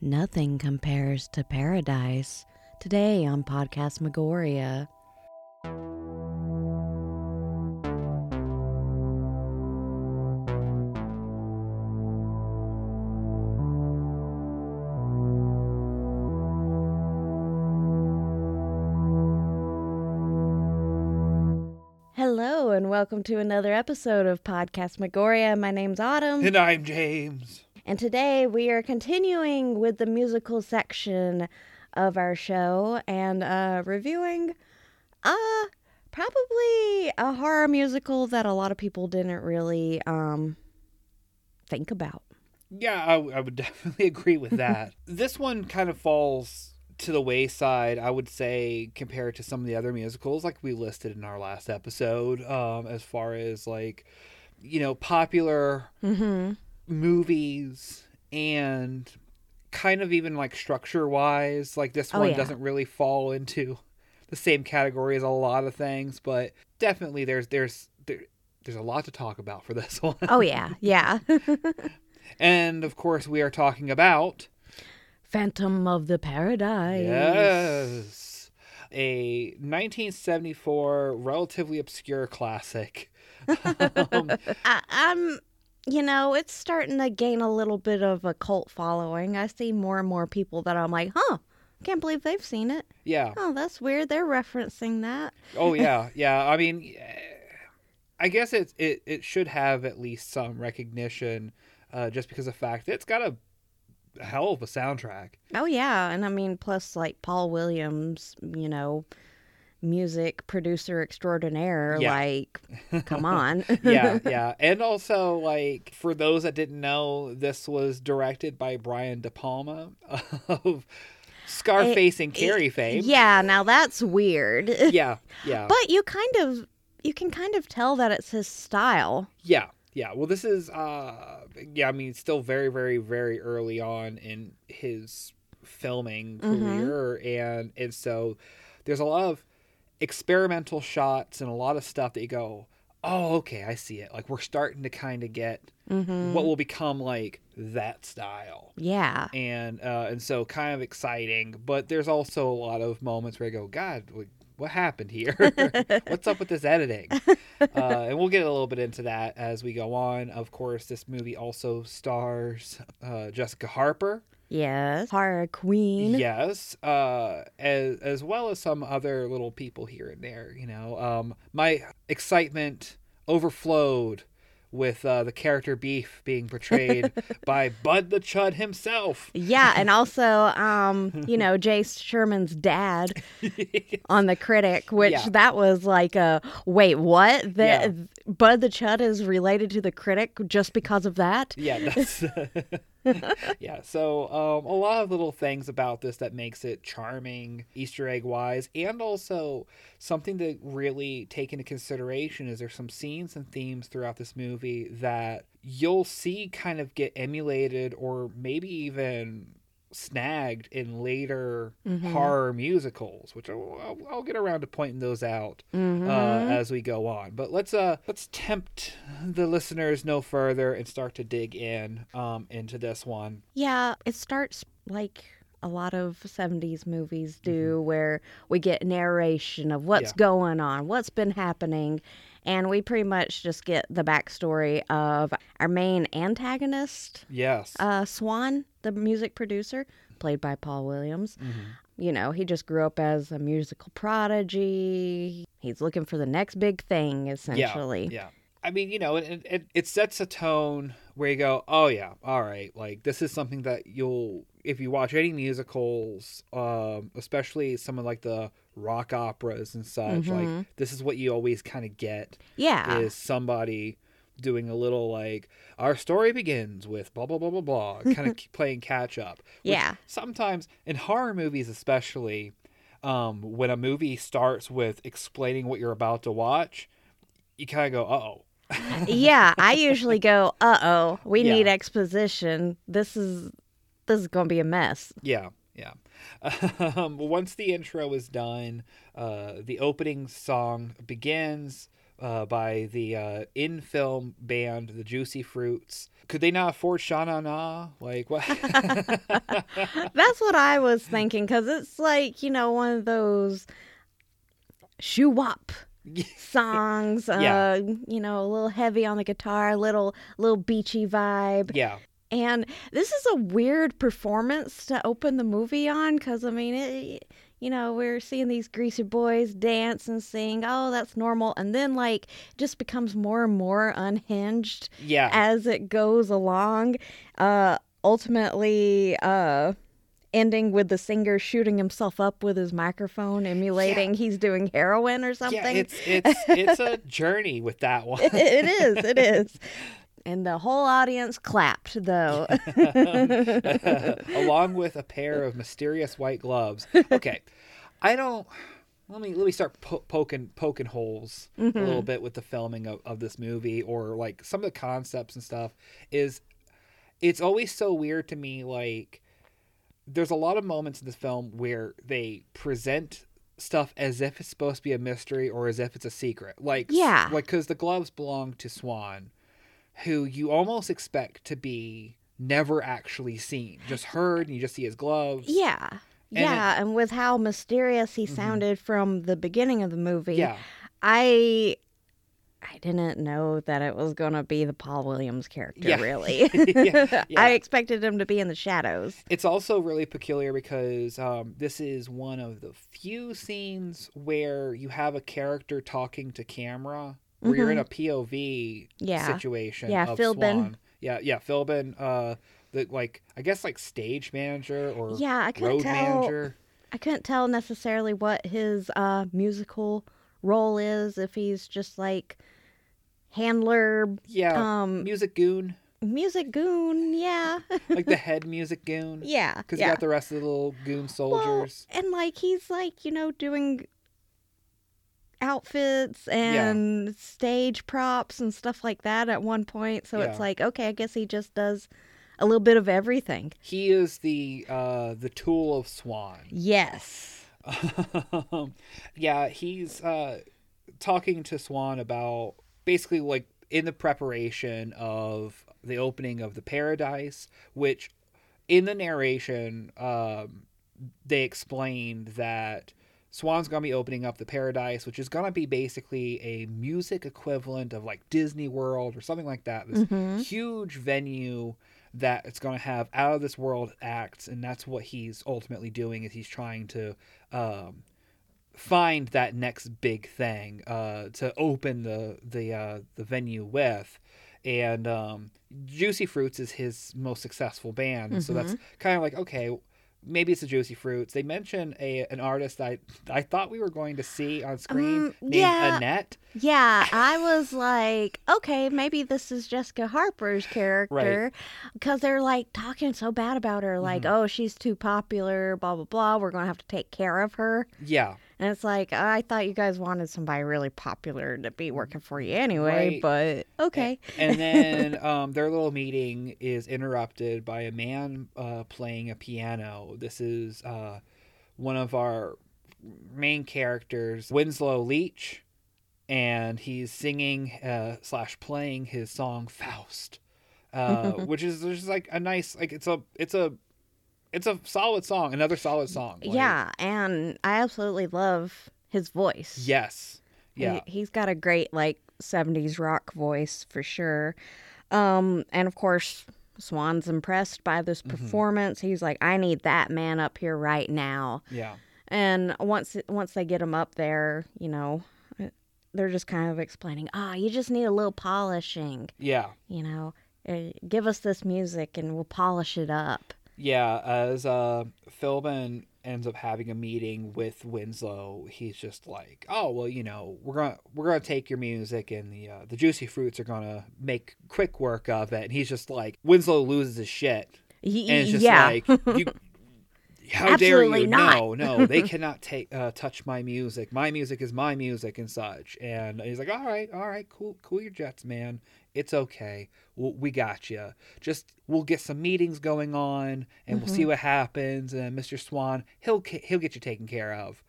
Nothing compares to paradise. Today on Podcastmagoria. Hello and welcome to another episode of Podcastmagoria. My name's Autumn. And I'm James. And today we are continuing with the musical section of our show and uh, reviewing uh, probably a horror musical that a lot of people didn't really um, think about. Yeah, I, I would definitely agree with that. this one kind of falls to the wayside, I would say, compared to some of the other musicals like we listed in our last episode, um, as far as like, you know, popular Mm-hmm. Movies and kind of even like structure wise like this Oh, one yeah. doesn't really fall into the same category as a lot of things but definitely there's there's there, there's a lot to talk about for this one Oh, yeah. Yeah. and of course we are talking about Phantom of the Paradise. yes a 1974 relatively obscure classic um, I, I'm, you know, it's starting to gain a little bit of a cult following. I see more and more people that I'm like, huh, can't believe they've seen it. yeah Oh, that's weird. They're referencing that. Oh yeah, yeah. I mean, I guess it it it should have at least some recognition, uh, just because of the fact it's got a hell of a soundtrack. Oh, yeah. And I mean, plus, like, Paul Williams, you know, music producer extraordinaire. Yeah. Like, come on. Yeah, yeah. And also, like for those that didn't know, this was directed by Brian De Palma of Scarface and Carrie fame. Yeah, now that's weird. yeah, yeah. But you kind of, you can kind of tell that it's his style. Yeah, yeah. Well, this is, uh, yeah. I mean, still very, very, very early on in his filming Mhm. career, and and so there's a lot of experimental shots and a lot of stuff that you go, oh, okay, I see it. Like we're starting to kind of get Mm-hmm. what will become like that style. Yeah. And uh, and so kind of exciting, but there's also a lot of moments where I go, God, what- what happened here? What's up with this editing? uh, and we'll get a little bit into that as we go on. Of course, this movie also stars uh, Jessica Harper, Yes. Horror Queen. yes, uh, as as well as some other little people here and there. You know, um, my excitement overflowed with uh, the character Beef being portrayed by Bud the Chud himself. Yeah, and also, um, you know, Jay Sherman's dad on the critic, which Yeah. that was like a wait, what? The Yeah. Bud the Chud is related to the critic just because of that? yeah that's yeah so um, a lot of little things about this that makes it charming easter egg wise and also something to really take into consideration is there's some scenes and themes throughout this movie that you'll see kind of get emulated or maybe even snagged in later Mhm. horror musicals which I'll, I'll, I'll get around to pointing those out Mhm. uh, as we go on. But let's uh let's tempt the listeners no further and start to dig in um into this one. Yeah, it starts like a lot of 70s movies Mm-hmm. do where we get narration of what's Yeah. going on, what's been happening, and we pretty much just get the backstory of our main antagonist, Yes. uh, Swan, the music producer, played by Paul Williams. Mhm. You know, he just grew up as a musical prodigy. He's looking for the next big thing, essentially. Yeah. I mean, you know, it, it it sets a tone where you go, oh yeah, all right, like this is something that you'll if you watch any musicals, um, especially some of like the rock operas and such, Mhm. like this is what you always kind of get Yeah. is somebody doing a little like our story begins with blah blah blah blah blah, kind of playing catch up. Yeah. Sometimes in horror movies, especially, um, when a movie starts with explaining what you're about to watch, you kind of go, "Uh oh." yeah, I usually go, "Uh oh, we Yeah. need exposition. This is this is gonna be a mess." Yeah. Um, once the intro is done, uh, the opening song begins uh, by the uh, in film band the Juicy Fruits. Could they not afford Sha Na Na? Like what? That's what I was thinking because it's like, you know, one of those shoo wop songs. Yeah. Uh, you know, a little heavy on the guitar, little little beachy vibe. yeah, And this is a weird performance to open the movie on because, I mean, it, you know, we're seeing these greasy boys dance and sing. Oh, that's normal. And then, like, just becomes more and more unhinged yeah, as it goes along. Uh, ultimately, uh, ending with the singer shooting himself up with his microphone, emulating he's doing heroin or something. yeah. It's it's it's a journey with that one. it is. It is. And the whole audience clapped, though. along with a pair of mysterious white gloves. Okay, I don't. Let me let me start po- poking poking holes a little mm-hmm. bit with the filming of, of this movie or like some of the concepts and stuff. Is it's always so weird to me. Like there's a lot of moments in this film where they present stuff as if it's supposed to be a mystery or as if it's a secret. Like Yeah. like because the gloves belong to Swan, who you almost expect to be never actually seen, just heard, and you just see his gloves. yeah. And yeah. and with how mysterious he sounded from the beginning of the movie, Yeah, I. I didn't know that it was going to be the Paul Williams character, Yeah. really. Yeah, yeah. I expected him to be in the shadows. It's also really peculiar because um, this is one of the few scenes where you have a character talking to camera, where you're in a POV Mm-hmm. Yeah. situation. Yeah, of Philbin. Swan. Yeah, yeah, Philbin. Uh, the like, I guess like stage manager or Yeah, I couldn't road tell. manager. I couldn't tell necessarily what his uh, musical role is. If he's just like handler, Yeah, um, music goon, music goon, yeah, like the head music goon. yeah, Because yeah. you got the rest of the little goon soldiers. Well, and like he's like you know doing outfits and stage props and stuff like that at one point. So Yeah. it's like okay, I guess he just does a little bit of everything. he is the uh, the tool of Swan. Yes. Yeah, he's uh, talking to Swan about basically like in the preparation of the opening of the paradise, which in the narration um, they explained that Swan's gonna be opening up the paradise, which is gonna be basically a music equivalent of like Disney World or something like that. This Mhm. huge venue that it's going to have out of this world acts and that's what he's ultimately doing is he's trying to um, find that next big thing uh, to open the the uh, the venue with and um, Juicy Fruits is his most successful band and so that's kind of like okay maybe it's the Juicy Fruits they mention a an artist I I thought we were going to see on screen Um, named yeah. Annette Yeah, I was like, okay, maybe this is Jessica Harper's character because they're like talking so bad about her, like, Mm-hmm. oh, she's too popular, blah blah blah. We're gonna have to take care of her, yeah and it's like, I thought you guys wanted somebody really popular to be working for you anyway, Right. but okay, and then um, their little meeting is interrupted by a man uh, playing a piano. This is uh, one of our main characters, Winslow Leach, and he's singing uh, slash playing his song Faust, uh, which is just like a nice like it's a it's a it's a solid song, another solid song. Like, yeah, and I absolutely love his voice. Yes. Yeah. He, he's got a great like 70s rock voice for sure. Um and of course Swan's impressed by this Mm-hmm. performance. He's like I need that man up here right now. Yeah. And once once they get him up there, you know, they're just kind of explaining, "Ah, you just need a little polishing, Yeah. you know. Uh, give us this music and we'll polish it up." Yeah, as uh, Philbin ends up having a meeting with Winslow, he's just like, "Oh well, you know, we're gonna we're gonna take your music, and the uh, the Juicy Fruits are gonna make quick work of it." And he's just like, Winslow loses his shit, He, and it's just yeah. like, "You, how dare you? not." No, no, they cannot take uh, touch my music. My music is my music and such." And he's like, "All right, all right, cool, cool your jets, man. It's okay. We'll, we got you. Just we'll get some meetings going on, and we'll see Mm-hmm. what happens. And Mr. Swan, he'll he'll get you taken care of."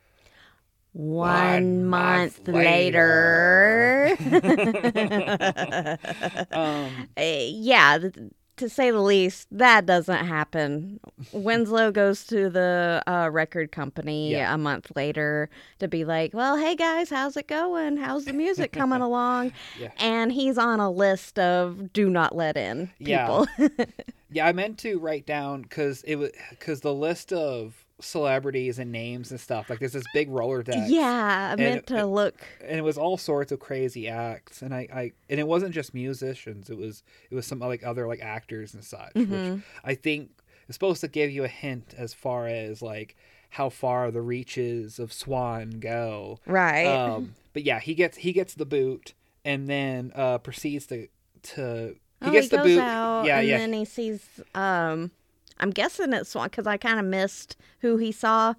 One, month, month later. Um, Eh, yeah, th- to say the least, that doesn't happen. Winslow goes to the uh, record company Yeah. a month later to be like, well, hey guys, how's it going? How's the music coming along? Yeah. And he's on a list of do not let in Yeah. people. yeah, I meant to write down because it was because the list of celebrities and names and stuff like there's this big roller deck. yeah, I meant it- to look. and it was all sorts of crazy acts and I, I and it wasn't just musicians it was it was some like other like actors and such which Mhm. i think is supposed to give you a hint as far as like how far the reaches of swan go Right. um but yeah he gets he gets the boot and then uh proceeds to to he oh, gets he the boot out yeah and yeah then he sees. Um, I'm guessing it's Swan because I kind of missed who he saw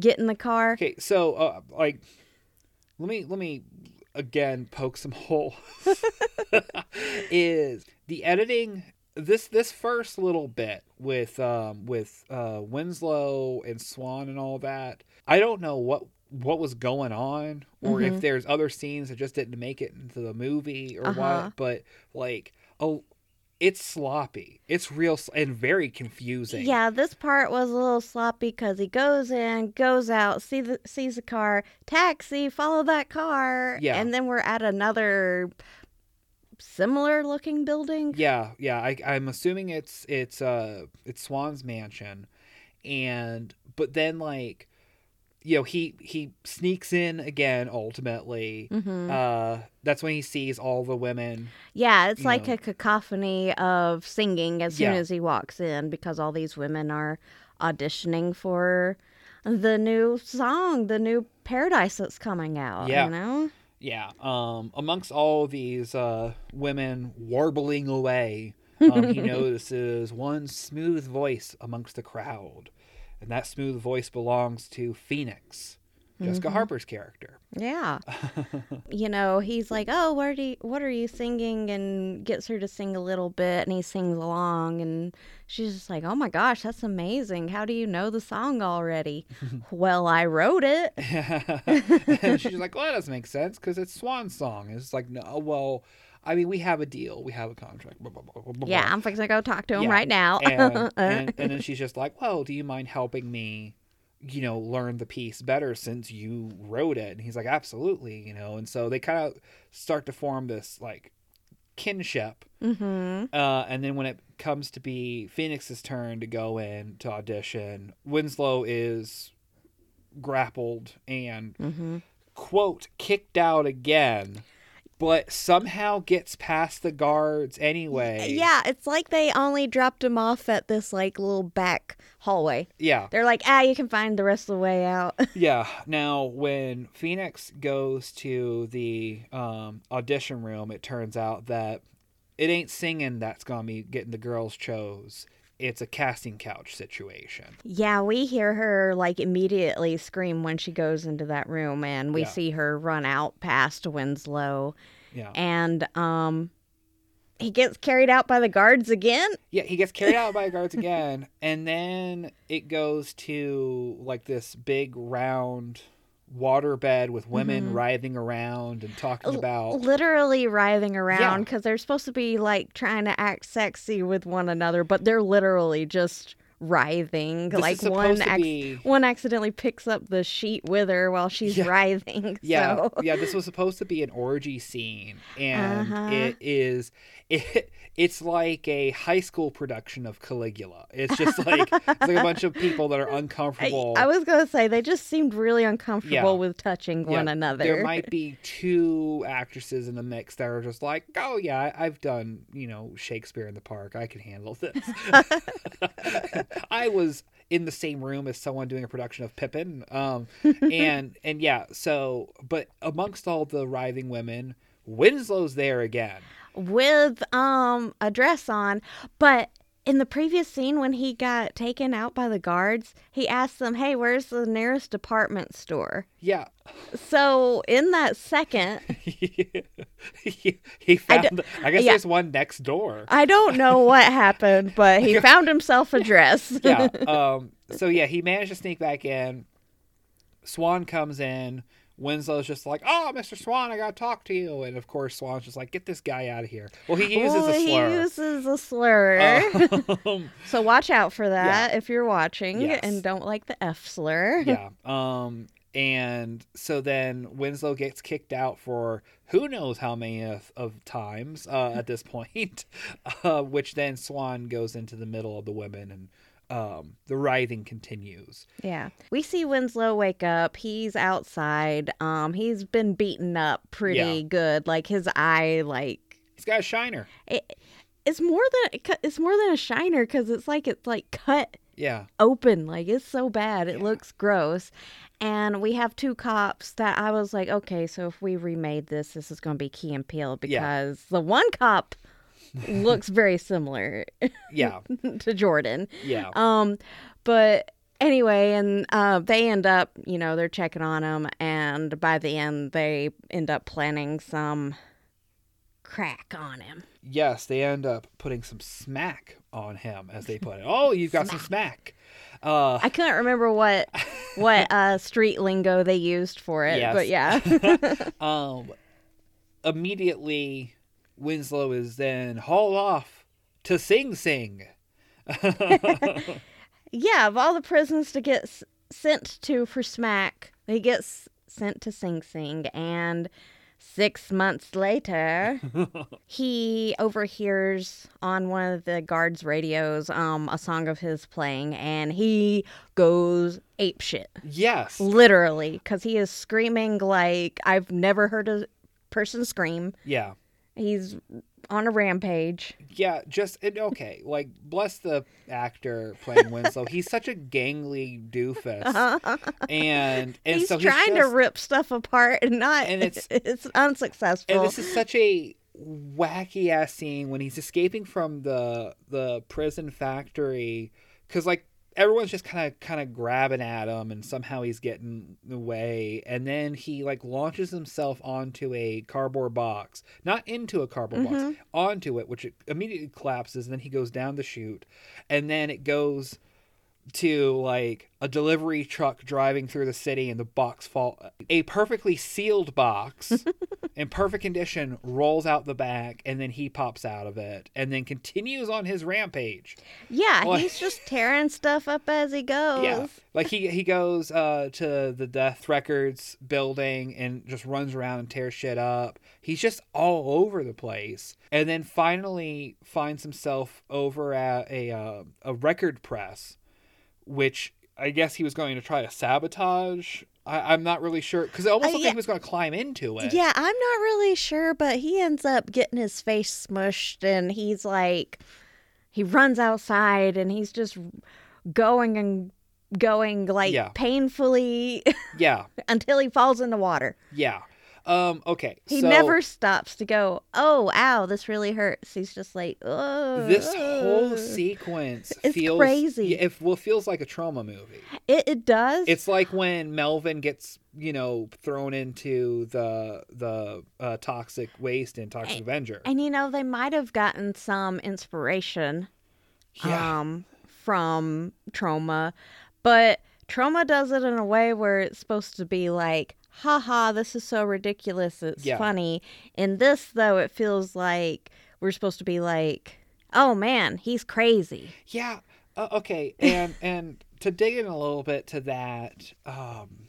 get in the car. Okay, so uh, like, let me let me again poke some holes. is the editing this this first little bit with um with uh Winslow and Swan and all that? I don't know what what was going on or if Mhm. there's other scenes that just didn't make it into the movie or Uh-huh. what but like oh it's sloppy it's real s- and very confusing Yeah, this part was a little sloppy because he goes in, goes out, see the, sees the car, taxi, follow that car, Yeah. and then we're at another similar looking building. Yeah, yeah. I, I'm assuming it's it's uh it's Swan's mansion, and but then like, you know, he he sneaks in again. Ultimately, hmm uh, that's when he sees all the women. Yeah, it's like know. a cacophony of singing as soon Yeah. as he walks in because all these women are auditioning for the new song, the new Paradise that's coming out. Yeah. You know? Yeah. Um, amongst all these uh women warbling away, um, he notices one smooth voice amongst the crowd, and that smooth voice belongs to Phoenix, Jessica Mhm. Harper's character. Yeah. you know, he's like, "Oh, what are you, what are you singing?" and gets her to sing a little bit, and he sings along, and she's just like, "Oh my gosh, that's amazing! How do you know the song already?" well, I wrote it. and she's like, well, that doesn't make sense because it's Swan's song. And It's like, no, well, I mean, we have a deal, we have a contract. blah, blah, blah, Yeah. I'm fixing to go talk to him Yeah, right now. And, and, and then she's just like, well, do you mind helping me, you know, learn the piece better since you wrote it? And he's like, absolutely, you know. And so they kind of start to form this like kinship. mm-hmm. Uh, and then when it comes to be Phoenix's turn to go in to audition, Winslow is grappled and Mm-hmm. quote kicked out again but somehow gets past the guards anyway Yeah, it's like they only dropped him off at this like little back hallway. yeah They're like, ah, you can find the rest of the way out. yeah now when phoenix goes to the um, audition room it turns out that it ain't singing that's gonna be getting the girls chose it's a casting couch situation yeah, we hear her like immediately scream when she goes into that room, and we Yeah. see her run out past Winslow, yeah and um, he gets carried out by the guards again. Yeah, he gets carried out by the guards again, and then it goes to like this big round waterbed with women Mhm. writhing around and talking about literally writhing around Yeah. because they're supposed to be like trying to act sexy with one another, but they're literally just writhing. this like one ac- be one accidentally picks up the sheet with her while she's Yeah. writhing. yeah so. yeah this was supposed to be an orgy scene and Uh-huh. it is it it's like a high school production of Caligula it's just like it's like a bunch of people that are uncomfortable I was gonna say they just seemed really uncomfortable Yeah. with touching one another. There might be two actresses in the mix that are just like, oh yeah, I've done you know Shakespeare in the Park. I can handle this. I was in the same room as someone doing a production of Pippin, um, and and yeah. So, but amongst all the writhing women, Winslow's there again. with um a dress on, but in the previous scene when he got taken out by the guards, he asked them, "Hey, where's the nearest department store?" Yeah, So in that second, he, he I found. I, guess yeah. there's one next door. I don't know what happened, but he found himself a dress. yeah. Um. So yeah, he managed to sneak back in. Swan comes in. Winslow's just like, "Oh, Mr. Swan, I gotta talk to you," and of course, Swan's just like, "Get this guy out of here." Well, he uses Well, a slur. He uses a slur. Um, so watch out for that if you're watching Yes. and don't like the F slur. yeah. Um, and so then Winslow gets kicked out for who knows how many of, of times uh, at this point, uh, which then Swan goes into the middle of the women and um, the writhing continues. Yeah. We see Winslow wake up. He's outside. Um, he's been beaten up pretty Yeah. good. Like his eye, like He's got a shiner. it, it's more than it's more than a shiner because it's like it's like cut Yeah. open. Like it's so bad. It Yeah. looks gross. And we have two cops that I was like, okay, so if we remade this, this is going to be Key and Peele Yeah. because the one cop looks very similar Yeah. to Jordan. Yeah. Um, but anyway, and uh, they end up, you know, they're checking on him, and by the end, they end up planning some crack on him. Yes, they end up putting some smack on him, as they put it. Oh, you've got some smack. Uh, I couldn't remember what what uh, street lingo they used for it, Yes. but yeah. um, immediately, Winslow is then hauled off to Sing Sing. yeah, of all the prisons to get s- sent to for smack, he gets sent to Sing Sing, and six months later, he overhears on one of the guards' radios um, a song of his playing, and he goes ape shit, yes. literally, because he is screaming like I've never heard a person scream. Yeah. He's on a rampage. Yeah, just and okay. Like, bless the actor playing Winslow. he's such a gangly doofus, and and he's so trying he's just, to rip stuff apart and not And it's it's- it's unsuccessful And this is such a wacky ass scene when he's escaping from the the prison factory because like everyone's just kind of kind of grabbing at him and somehow he's getting away. And then he like launches himself onto a cardboard box. Not into a cardboard box mm-hmm. onto it which it immediately collapses and then he goes down the chute. And then it goes to like a delivery truck driving through the city and the box fall a perfectly sealed box in perfect condition rolls out the back and then he pops out of it and then continues on his rampage. Yeah Well- he's just tearing stuff up as he goes. yeah like he he goes uh to the death records building and just runs around and tears shit up. He's just all over the place. And then finally finds himself over at a uh, a record press which i guess he was going to try to sabotage. I, i'm not really sure because it almost Uh, looked yeah. like he was going to climb into it. Yeah i'm not really sure but he ends up getting his face smushed and he's like he runs outside and he's just going and going like Yeah. painfully yeah. until he falls in the water. Yeah um okay he so never stops to go oh ow this really hurts. He's just like oh this whole sequence It's feels crazy. it well, feels like a Troma movie. It, it does. It's like when Melvin gets, you know, thrown into the the uh, toxic waste in Toxic Avenger. And you know, they might have gotten some inspiration yeah, um from Troma, but Troma does it in a way where it's supposed to be like, haha, this is so ridiculous, it's Yeah. funny. In this though, it feels like we're supposed to be like, oh man, he's crazy. yeah. Uh, okay, and and to dig in a little bit to that, um,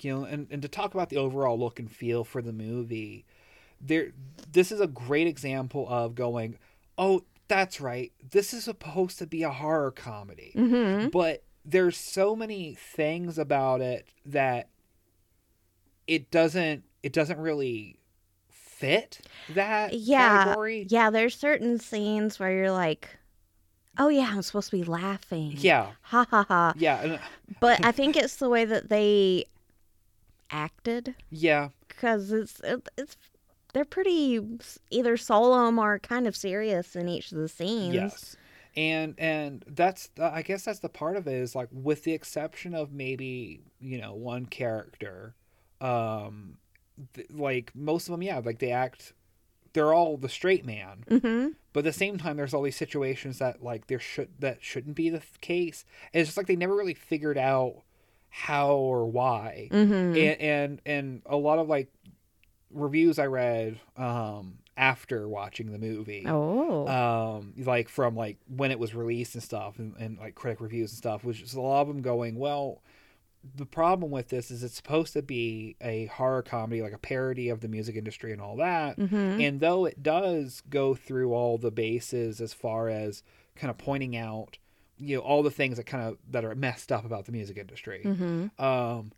you know, and, and to talk about the overall look and feel for the movie, there, this is a great example of going, oh, that's right, this is supposed to be a horror comedy. Mm-hmm. but there's so many things about it that it doesn't it doesn't really fit that Yeah. category. Yeah, there's certain scenes where you're like, oh yeah, I'm supposed to be laughing. Yeah. Ha ha ha. Yeah. But I think it's the way that they acted Yeah. because it's it, it's they're pretty either solemn or kind of serious in each of the scenes. Yes. And and that's the, I guess that's the part of it is like with the exception of maybe, you know, one character um th- like most of them yeah, like they act they're all the straight man. Mm-hmm. but at the same time there's all these situations that like there should that shouldn't be the case and it's just like they never really figured out how or why. Mm-hmm. And and and a lot of like reviews I read um after watching the movie. oh. Um, like from like when it was released and stuff, and, and like critic reviews and stuff, which is a lot of them going, well, the problem with this is it's supposed to be a horror comedy, like a parody of the music industry and all that. mm-hmm. And though it does go through all the bases as far as kind of pointing out, you know, all the things that kind of that are messed up about the music industry, mm-hmm. um,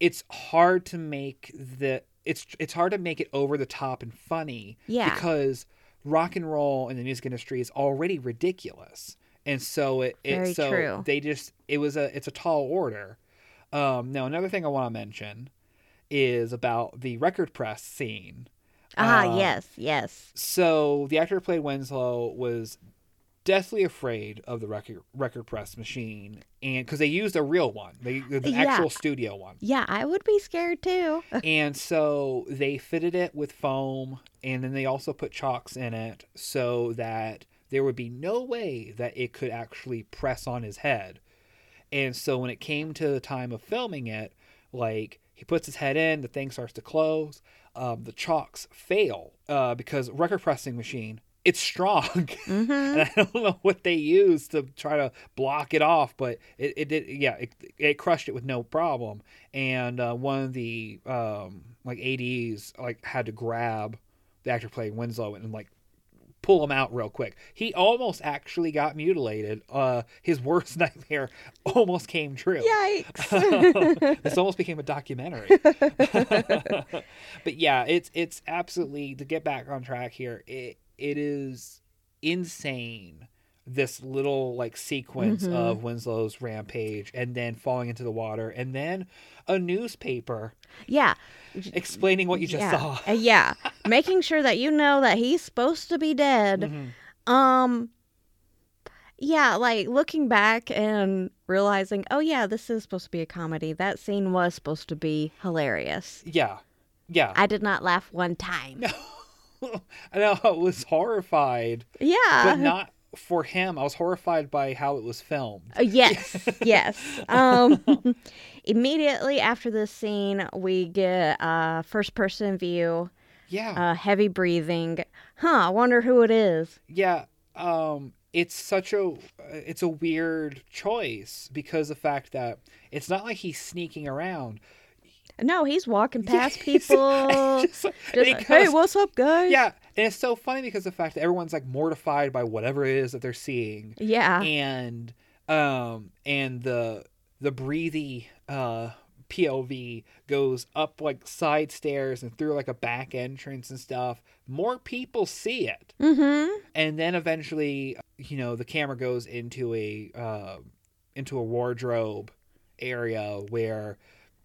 it's hard to make the it's it's hard to make it over the top and funny Yeah. because rock and roll in the music industry is already ridiculous and so it, it so true. they just it was a it's a tall order um now another thing i want to mention is about the record press scene Ah, Uh, yes, yes. so the actor who played winslow was deathly afraid of the record record press machine and because they used a real one they the Yeah. actual studio one Yeah, I would be scared too. and so they fitted it with foam and then they also put chocks in it so that there would be no way that it could actually press on his head and so when it came to the time of filming it like he puts his head in the thing starts to close um, the chocks fail uh, because record pressing machine it's strong mm-hmm. and I don't know what they used to try to block it off, but it, it did. Yeah, it, it crushed it with no problem. And uh, one of the um, like ads like had to grab the actor playing Winslow and like pull him out real quick. He almost actually got mutilated. Uh, his worst nightmare almost came true. Yikes. this almost became a documentary. but yeah, it's it's absolutely to get back on track here. It it is insane. This little like sequence Mhm. of Winslow's rampage and then falling into the water and then a newspaper yeah. explaining what you just yeah. saw. Uh, yeah. Making sure that you know that he's supposed to be dead. Mhm. Um yeah, like looking back and realizing, oh yeah, this is supposed to be a comedy. That scene was supposed to be hilarious. Yeah. Yeah. I did not laugh one time. I know I was horrified, Yeah. but not for him. I was horrified by how it was filmed. Uh, yes, yes. Um, immediately after this scene, we get uh, first person view, Yeah. uh, heavy breathing. Huh, I wonder who it is. yeah um it's such a it's a weird choice because the fact that it's not like he's sneaking around No, he's walking past people. just just hey, what's up, guys? yeah and it's so funny because the fact that everyone's like mortified by whatever it is that they're seeing Yeah. and um and the the breathy uh POV goes up like side stairs and through like a back entrance and stuff. More people see it. Mm-hmm. and then eventually you know the camera goes into a uh, into a wardrobe area where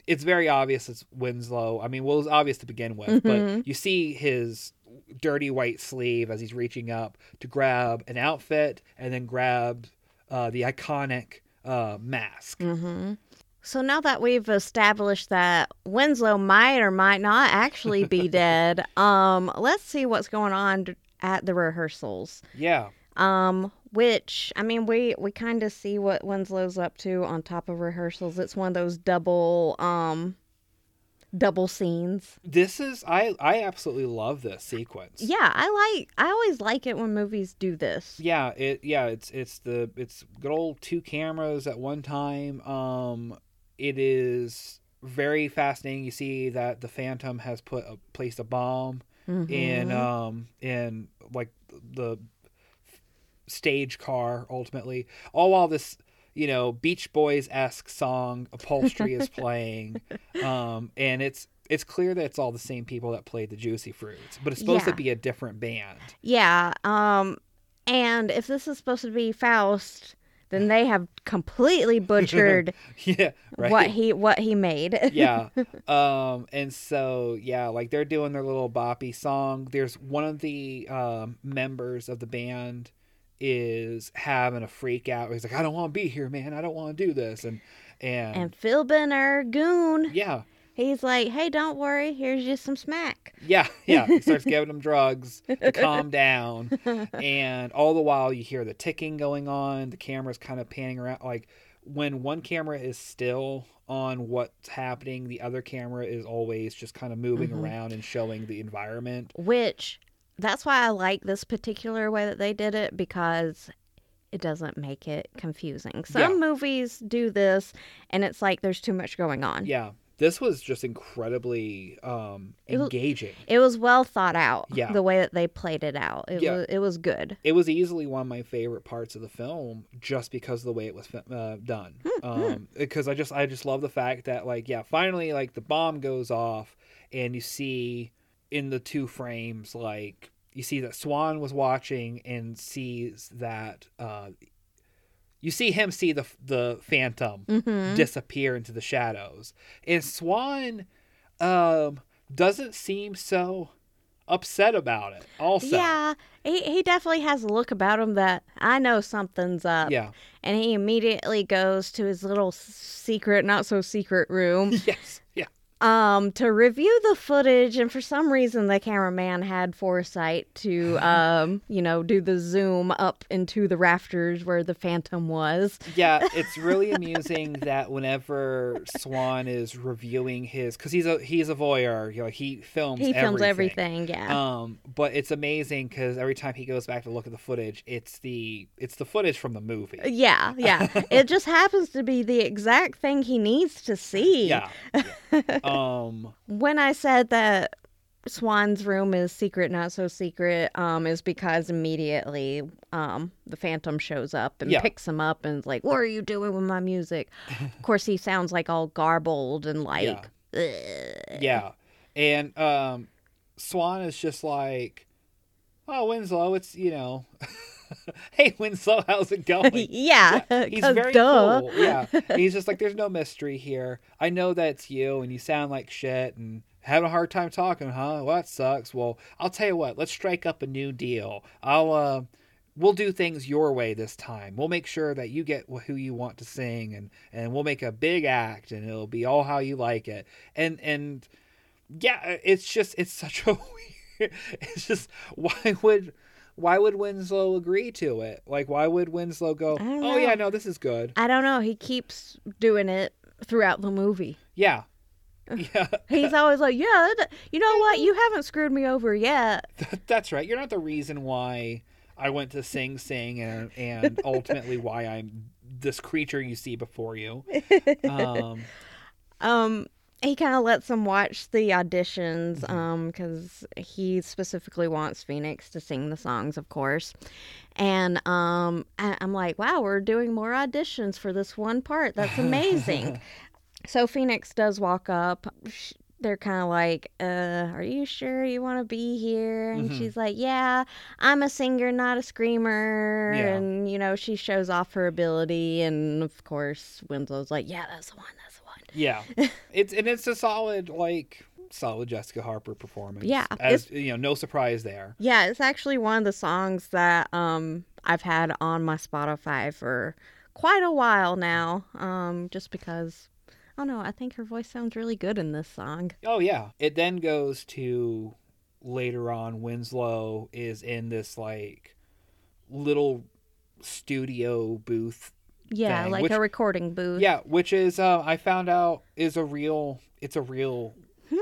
it's very obvious it's Winslow. I mean, well, it's obvious to begin with, Mhm. but you see his dirty white sleeve as he's reaching up to grab an outfit and then grab uh, the iconic uh, mask. Mm-hmm. So now that we've established that Winslow might or might not actually be dead, um, let's see what's going on at the rehearsals. Yeah, Um, which I mean, we we kind of see what Winslow's up to on top of rehearsals. It's one of those double um double scenes. this is I I absolutely love this sequence. Yeah, I like. I always like it when movies do this. Yeah, it yeah, it's it's the it's good old two cameras at one time. Um it is very fascinating. You see that the Phantom has put a, placed a bomb in Mhm. um in like the stage car ultimately. All while this you know Beach Boys esque song upholstery is playing, um, and it's it's clear that it's all the same people that played the Juicy Fruits, but it's supposed Yeah. to be a different band. Yeah. Um, and if this is supposed to be Faust, then they have completely butchered yeah, right. what he what he made. yeah um and so yeah like they're doing their little boppy song there's one of the um members of the band is having a freak out he's like i don't want to be here man i don't want to do this and and, and Philbin, our goon, yeah he's like, "Hey, don't worry. Here's just some smack." yeah yeah he starts giving him drugs to calm down and all the while you hear the ticking going on the camera's kind of panning around like when one camera is still on what's happening, the other camera is always just kind of moving Mhm. around and showing the environment. Which that's why I like this particular way that they did it because it doesn't make it confusing. Some Yeah. movies do this and it's like there's too much going on. Yeah, this was just incredibly um, It was- engaging. It was well thought out. Yeah. The way that they played it out. It Yeah. was it was good. it was easily one of my favorite parts of the film just because of the way it was uh, done Hmm, um because i just i just love the fact that like yeah finally like the bomb goes off and you see in the two frames like you see that swan was watching and sees that uh you see him see the the phantom Mhm. disappear into the shadows. And swan um doesn't seem so upset about it also. Yeah, he, he definitely has a look about him that I know something's up. yeah. And he immediately goes to his little secret, not so secret room. Yes um, to review the footage. And for some reason, the cameraman had foresight to, um, you know, do the zoom up into the rafters where the phantom was. yeah it's really amusing that whenever swan is reviewing his because he's a he's a voyeur you know he films He films everything. everything, yeah. um but it's amazing because every time he goes back to look at the footage it's the it's the footage from the movie yeah, yeah. it just happens to be the exact thing he needs to see. yeah, yeah. Um when I said that Swan's room is secret, not so secret, um, is because immediately um, the Phantom shows up and Yeah. picks him up and is like, "What are you doing with my music?" of course, he sounds like all garbled and like, "Ugh." yeah and um swan is just like oh winslow it's you know hey winslow how's it going yeah, Yeah, he's very duh. cool. Yeah, he's just like, there's no mystery here. I know that it's you, and you sound like shit, and having a hard time talking, huh? Well, that sucks. Well, I'll tell you what. Let's strike up a new deal. I'll uh, we'll do things your way this time. We'll make sure that you get who you want to sing, and and we'll make a big act, and it'll be all how you like it. And and yeah, it's just it's such a weird. It's just why would. Why would Winslow agree to it? Like, why would Winslow go, oh, yeah, no, this is good? I don't know. He keeps doing it throughout the movie. Yeah. Yeah, He's always like, "Yeah, that- you know what? You haven't screwed me over yet." that's right. You're not the reason why I went to Sing Sing and, and ultimately why I'm this creature you see before you. Um, Um, he kind of lets them watch the auditions, um, because he specifically wants Phoenix to sing the songs, of course. And um, I- I'm like, wow, we're doing more auditions for this one part. That's amazing. so Phoenix does walk up. They're kind of like, uh, are you sure you want to be here? And Mhm. she's like, yeah, I'm a singer, not a screamer. Yeah. And, you know, she shows off her ability. And of course, Winslow's like, yeah, that's the one, that's the one. Yeah, it's and it's a solid like solid Jessica Harper performance. Yeah, as you know, no surprise there. Yeah, it's actually one of the songs that um I've had on my Spotify for quite a while now. Um, just because I don't know, I think her voice sounds really good in this song. Oh yeah. It then goes to later on Winslow is in this like little studio booth Yeah, Thing, like which- a recording booth. Yeah, which is uh, I found out is a real. It's a real.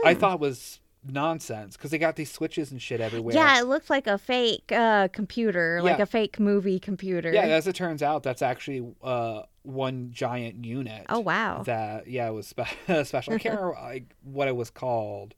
I Hmm. thought was nonsense because they got these switches and shit everywhere. Yeah, it looks like a fake uh computer, like Yeah. a fake movie computer. Yeah, as it turns out, that's actually uh, one giant unit. oh wow. That yeah, it was spe- special. I can't remember like, what it was called,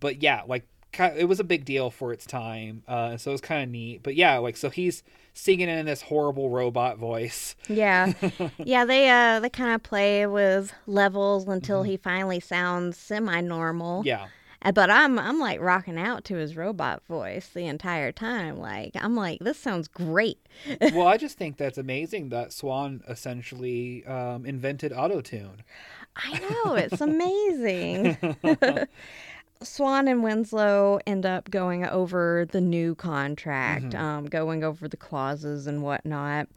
but yeah, like it was a big deal for its time. Uh, so it was kind of neat. But yeah, like so he's singing in this horrible robot voice. Yeah. yeah, they uh they kind of play with levels until Mm-hmm. he finally sounds semi-normal. Yeah, Uh, But I'm I'm like rocking out to his robot voice the entire time. Like I'm like this sounds great. well, I just think that's amazing that Swan essentially um, invented autotune. I know it's amazing. Swan and Winslow end up going over the new contract, Mhm. um, going over the clauses and whatnot.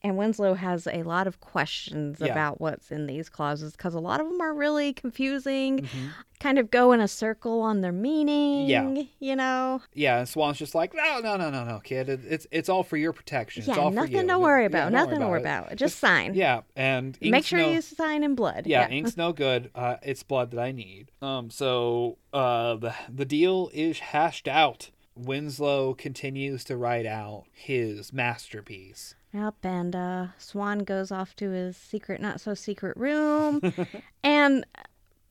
And Winslow has a lot of questions Yeah. about what's in these clauses because a lot of them are really confusing, Mhm. kind of go in a circle on their meaning. Yeah. You know? Yeah, and Swan's just like, no, no, no, no, no, kid. It, it's it's all for your protection. it's yeah, all for nothing you. to worry Yeah, about. don't nothing to worry about. Just sign. Yeah, and Make sure no, you sign in blood. Yeah, ink's no good. Uh, it's blood that I need. Um, so uh, the the deal is hashed out. Winslow continues to write out his masterpiece. Yep, and uh, Swan goes off to his secret, not so secret room. and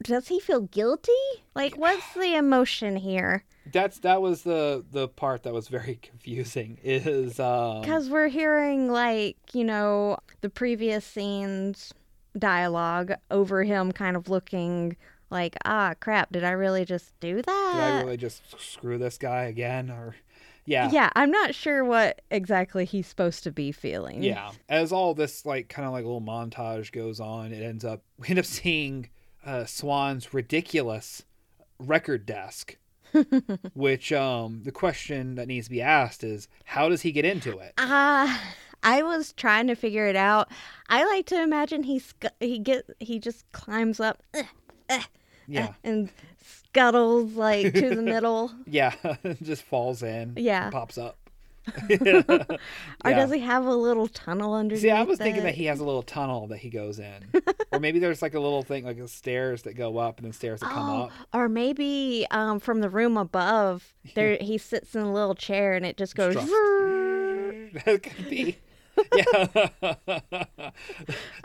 does he feel guilty? Like, what's the emotion here? That's that was the the part that was very confusing. Is um, Because we're hearing, like, you know, the previous scenes dialogue over him kind of looking like, ah, crap, did I really just do that? did I really just screw this guy again? Or yeah, Yeah, I'm not sure what exactly he's supposed to be feeling. Yeah. As all this like kind of like little montage goes on, it ends up we end up seeing uh, Swan's ridiculous record desk. which um the question that needs to be asked is how does he get into it? Ah, I was trying to figure it out. I like to imagine he sc- he get he just climbs up uh, uh, Yeah. and scuttles like to the middle. Yeah. just falls in. Yeah. Pops up. Or does he have a little tunnel underneath? See, I was thinking that he has a little tunnel that he goes in. or maybe there's like a little thing like stairs that go up and then stairs that come Oh, up. or maybe um, from the room above, there he sits in a little chair and it just goes. That could be. Yeah.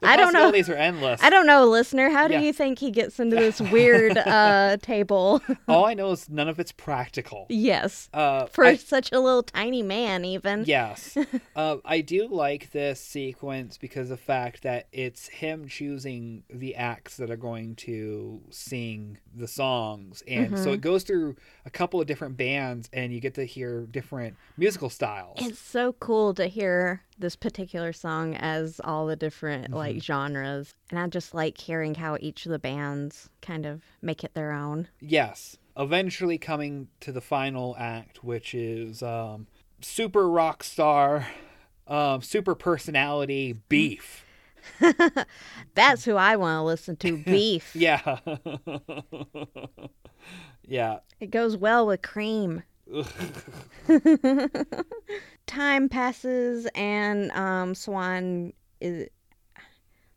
I don't know. possibilities are endless. I don't know, listener. How do Yeah. you think he gets into this weird uh, table? All I know is none of it's practical. yes, Uh, for I- such a little tiny man, even. yes, uh, I do like this sequence because of the fact that it's him choosing the acts that are going to sing the songs, and Mm-hmm. so it goes through a couple of different bands, and you get to hear different musical styles. It's so cool to hear this particular song as all the different Mm-hmm. like genres, and I just like hearing how each of the bands kind of make it their own. Yes. Eventually coming to the final act, which is um, super rock star, um, super personality beef. That's who I want to listen to. Beef. Yeah. yeah. It goes well with cream. Time passes, and um, Swan is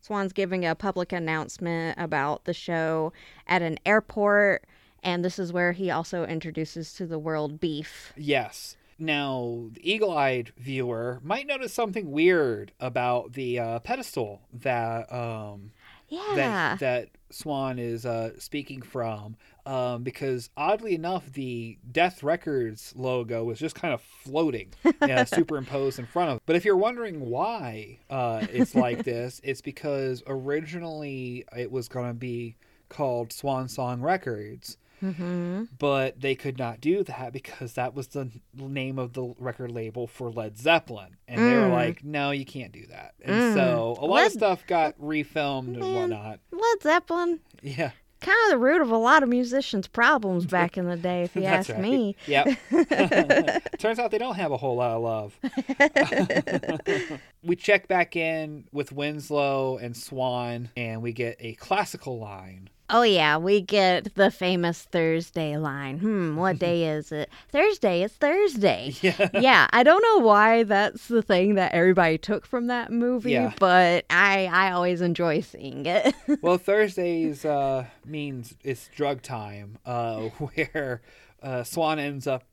Swan's giving a public announcement about the show at an airport, and this is where he also introduces to the world beef. Yes. Now, the eagle eyed viewer might notice something weird about the uh, pedestal that um, Yeah. that that Swan is uh, speaking from, um, because oddly enough, the Death Records logo was just kind of floating, uh, superimposed in front of. But if you're wondering why uh, it's like this, it's because originally it was going to be called Swan Song Records. Mm-hmm. But they could not do that because that was the name of the record label for Led Zeppelin. And they were Mm. like, no, you can't do that. And Mm. so a lot Led- of stuff got refilmed and whatnot. Led Zeppelin, Yeah. kind of the root of a lot of musicians' problems back in the day, if you ask right. me. Yep. Turns out they don't have a whole lot of love. we check back in with Winslow and Swan, and we get a classical line. Oh yeah, we get the famous Thursday line. Hmm, what day is it? Thursday. It's Thursday. Yeah. yeah, I don't know why that's the thing that everybody took from that movie, Yeah. but I I always enjoy seeing it. Well, Thursdays uh, means it's drug time, uh, where uh, Swan ends up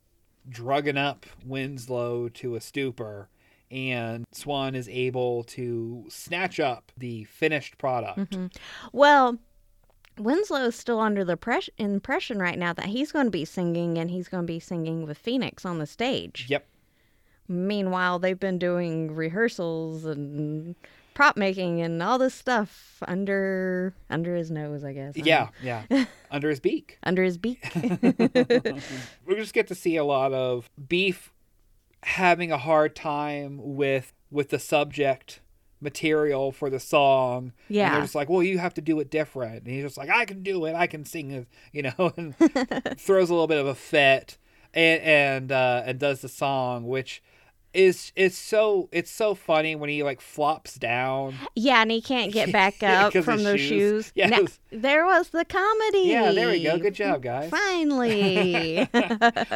drugging up Winslow to a stupor, and Swan is able to snatch up the finished product. Mm-hmm. well, Winslow's still under the pres- impression right now that he's going to be singing and he's going to be singing with Phoenix on the stage. Yep. Meanwhile, they've been doing rehearsals and prop making and all this stuff under under his nose, I guess. Yeah, yeah. Under his beak. under his beak. we just get to see a lot of beef having a hard time with with the subject material for the song. And Yeah. they're just like, well, you have to do it different. And he's just like, I can do it. I can sing it, you know, and throws a little bit of a fit and and uh, and does the song, which is it's so it's so funny when he like flops down. Yeah, and he can't get back up from those shoes. shoes. Yes. Now, there was the comedy. Yeah, there we go. Good job, guys. Finally.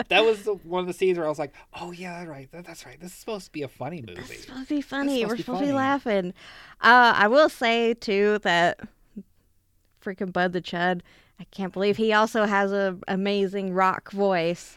That was the, one of the scenes where I was like, "Oh yeah, right. That, that's right. This is supposed to be a funny movie." It's supposed to be funny. supposed We're be supposed to be laughing. Uh, I will say too that freaking Bud the Chud. I can't believe he also has an amazing rock voice.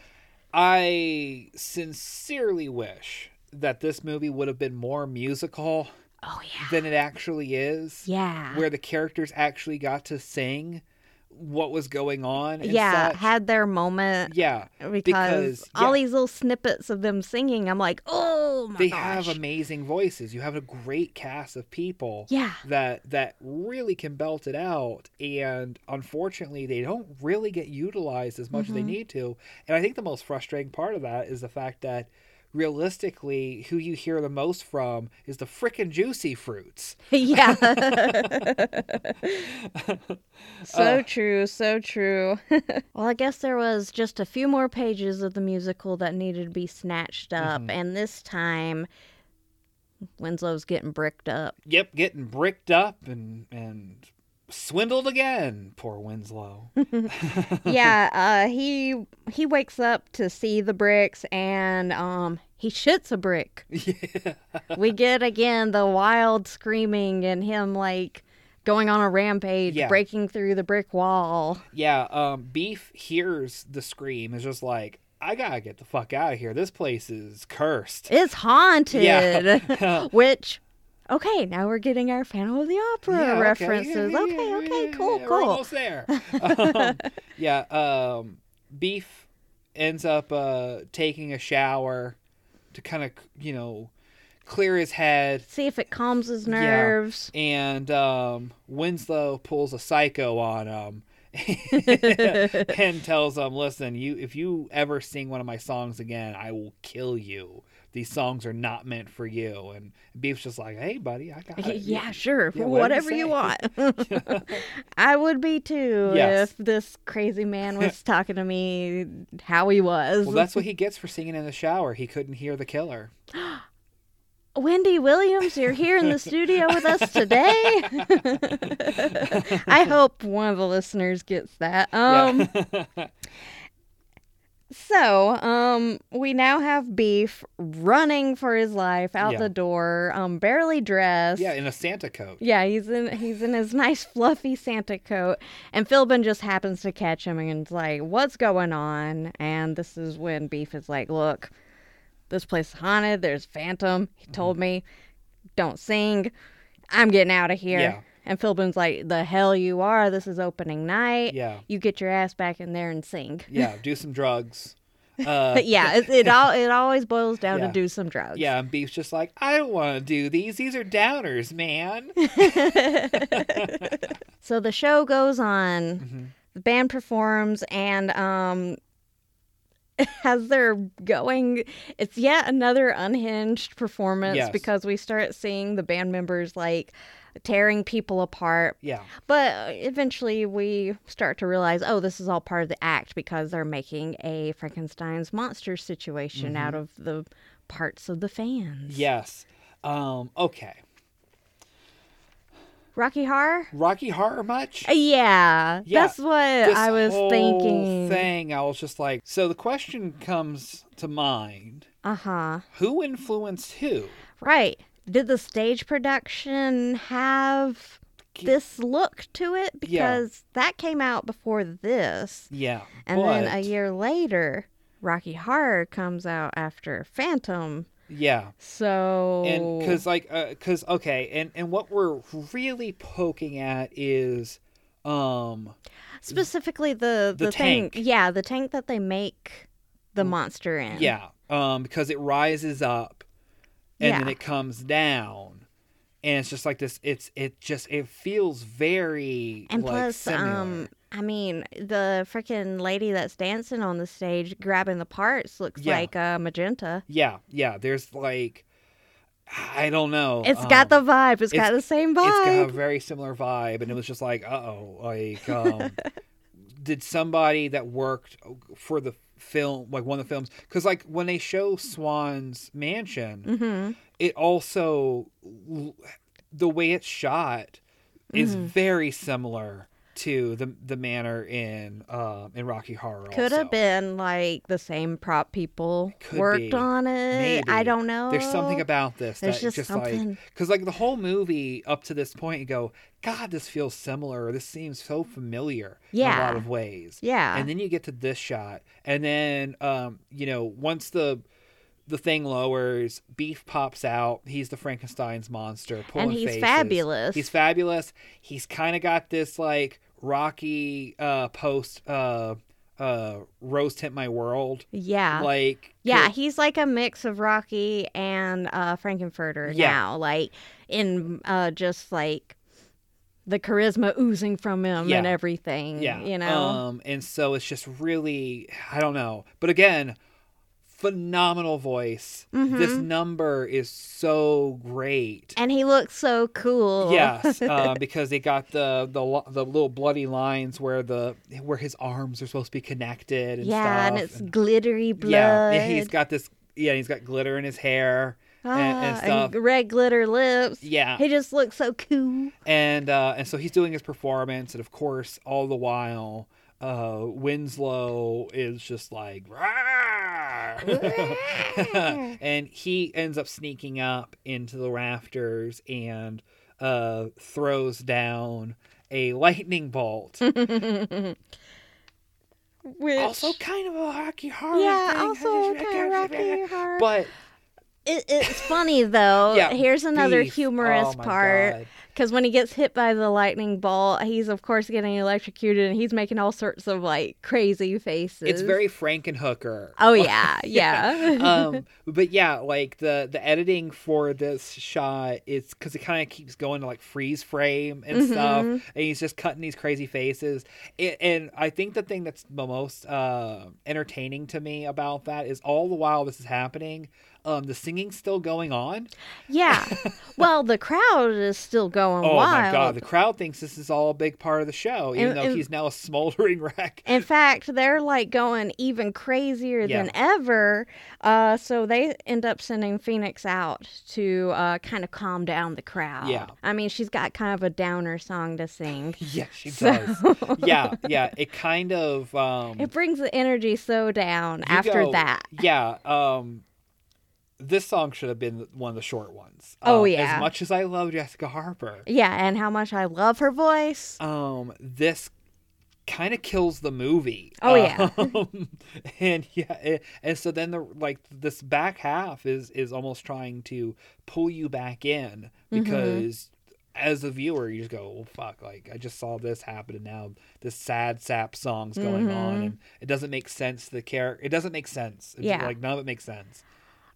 I sincerely wish that this movie would have been more musical Oh yeah. than it actually is. Yeah. Where the characters actually got to sing what was going on. And yeah, such. had their moment yeah. because, because, all yeah. these little snippets of them singing, I'm like, oh my God. They gosh. have amazing voices. You have a great cast of people. yeah. that that really can belt it out and unfortunately they don't really get utilized as much as they Mhm. need to and i think the most frustrating part of that is the fact that realistically who you hear the most from is the frickin' juicy fruits yeah. so Uh. true, so true. well, I guess there was just a few more pages of the musical that needed to be snatched up, Mhm. and this time Winslow's getting bricked up. yep getting bricked up and and swindled again poor winslow yeah, uh, he he wakes up to see the bricks and um he shits a brick. yeah we get again the wild screaming and him like going on a rampage, Yeah. breaking through the brick wall. yeah um beef hears the scream is just like i gotta get the fuck out of here this place is cursed It's haunted. Yeah. Which, okay, now we're getting our Phantom of the Opera Yeah, okay, references. Okay, yeah, okay, yeah, cool, yeah, We're almost there. um, yeah, um, Beef ends up uh, taking a shower to kind of, you know, clear his head. See if it calms his nerves. Yeah. And um, Winslow pulls a psycho on him and tells him, "Listen, you if you ever sing one of my songs again, I will kill you. These songs are not meant for you." And Beef's just like, "Hey, buddy, I got it. Yeah, sure. Yeah, whatever whatever you you want. I would be too Yes. if this crazy man was talking to me how he was. Well, that's what he gets for singing in the shower. He couldn't hear the killer. Wendy Williams, you're here in the studio with us today. I hope one of the listeners gets that. Um, yeah. So, um, we now have Beef running for his life out Yeah. the door, um, barely dressed. yeah, in a Santa coat. Yeah, he's in he's in his nice fluffy Santa coat, and Philbin just happens to catch him and is like, "What's going on?" And this is when Beef is like, "Look, this place is haunted. There's Phantom. He Mm-hmm. told me, don't sing. I'm getting out of here." Yeah. And Philbin's like, "The hell you are! This is opening night. Yeah. You get your ass back in there and sing." Yeah, do some drugs. Uh, yeah, it, it all it always boils down Yeah. to do some drugs. yeah, and Beef's just like, I don't want to do these. These are downers, man. So the show goes on. Mhm. The band performs, and um, as they're going, it's yet another unhinged performance Yes. because we start seeing the band members like tearing people apart. Yeah, But uh, eventually, we start to realize, oh, this is all part of the act because they're making a Frankenstein's monster situation out of the parts of the fans. yes. Um, okay. Rocky Horror. Rocky Horror much? Uh, Yeah, Yeah, that's what This I was whole thinking. Thing, I was just like, so the question comes to mind: Uh huh. Who influenced who? Right. Did the stage production have this look to it? Yeah. Because that came out before this. Yeah, And then a year later, Rocky Horror comes out after Phantom. Yeah, So. and because like because okay and and what we're really poking at is um Specifically, the, The the, thing. tank. Yeah, the tank that they make the monster in. yeah um because it rises up and then it comes down and it's just like this it's it just it feels very And like, plus, similar. um, I mean, the freaking lady that's dancing on the stage grabbing the parts looks Yeah. like uh, Magenta. yeah yeah there's like i don't know It's got the um, vibe. it's got the same vibe. it's got a very similar vibe and it was just like uh-oh like um did somebody that worked for the film, like one of the films, because like when they show Swan's mansion, Mm-hmm. it also the way it's shot is Mm-hmm. very similar to the the manor in um in Rocky Horror. Could also. have been like the same prop people Could worked be. on it. I don't know. There's something about this There's that just just, something- like because like the whole movie up to this point, you go, God, this feels similar. This seems so familiar in a lot of ways. Yeah. And then you get to this shot, and then um, you know, once the the thing lowers, Beef pops out. He's the Frankenstein's monster, pulling he's faces. fabulous. He's fabulous. He's kind of got this like Rocky uh, post uh, uh, rose tint my world yeah. like yeah, he's like a mix of Rocky and uh, Frank-N-Furter Yeah. now, like in uh, just like the charisma oozing from him Yeah. and everything. Yeah. you know. Um, and so it's just really, I don't know. But again, phenomenal voice. This Mhm. number is so great. and he looks so cool. Yes, uh, because they got the, the the little bloody lines where the where his arms are supposed to be connected and yeah, and stuff. it's glittery blood. yeah, he's got this. Yeah, he's got glitter in his hair and, and Ah, stuff. red glitter lips. Yeah, He just looks so cool. and uh, and so he's doing his performance, and of course, all the while, uh, Winslow is just like, and he ends up sneaking up into the rafters and uh, throws down a lightning bolt. Which, also, kind of a Rocky Horror. yeah, thing. also kind of Rocky Horror. But It, it's funny though. Yeah, Here's another beef. humorous Oh part God. Because when he gets hit by the lightning bolt, he's of course getting electrocuted and he's making all sorts of like crazy faces. it's very Frankenhooker. Oh yeah, yeah. um but yeah like the the editing for this shot is because it kind of keeps going to like freeze frame and stuff Mhm. and he's just cutting these crazy faces it, and i think the thing that's the most uh entertaining to me about that is all the while this is happening um the singing's still going on yeah. Well, the crowd is still going oh wild. my god the crowd thinks this is all a big part of the show even And- though and- he's now a smoldering wreck In fact, they're like going even crazier Yeah. than ever. Uh, so they end up sending Phoenix out to uh, kind of calm down the crowd. Yeah. I mean, she's got kind of a downer song to sing. yeah she So- does yeah yeah it kind of um It brings the energy so down after go- that. Yeah. Um, this song should have been one of the short ones. Oh, Um, yeah. As much as I love Jessica Harper, Yeah, and how much I love her voice. um, this kind of kills the movie. Oh, yeah. Um, and yeah, it- and so then the like this back half is is almost trying to pull you back in Mm-hmm. because. As a viewer, you just go, "Well, fuck!" Like I just saw this happen, and now this sad sap song's going on, Mhm. and it doesn't make sense. to The character, it doesn't make sense. It's Yeah. like none of it makes sense.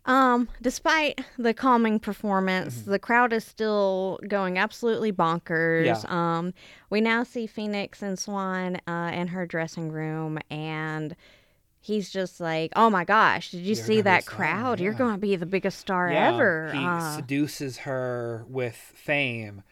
Um, despite the calming performance, Mm-hmm. the crowd is still going absolutely bonkers. Yeah. Um, we now see Phoenix and Swan uh, in her dressing room, and he's just like, "Oh my gosh, did you You're see gonna be a that crowd? You're going to be the biggest star Yeah, ever." He Uh, seduces her with fame.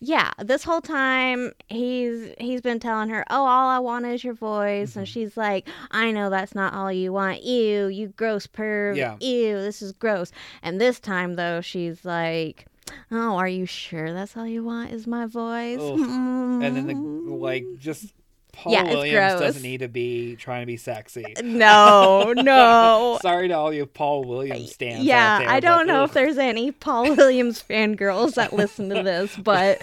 Yeah, this whole time he's he's been telling her, "Oh, all I want is your voice," Mm-hmm. and she's like, "I know that's not all you want. Ew, you gross perv. Yeah. Ew, this is gross." And this time though, she's like, "Oh, are you sure that's all you want is my voice?" And then the like just Paul Yeah, Williams gross. doesn't need to be trying to be sexy. no, no. Sorry to all you Paul Williams fans. Yeah, out there, I don't but, know ugh. if there's any Paul Williams fangirls that listen to this, but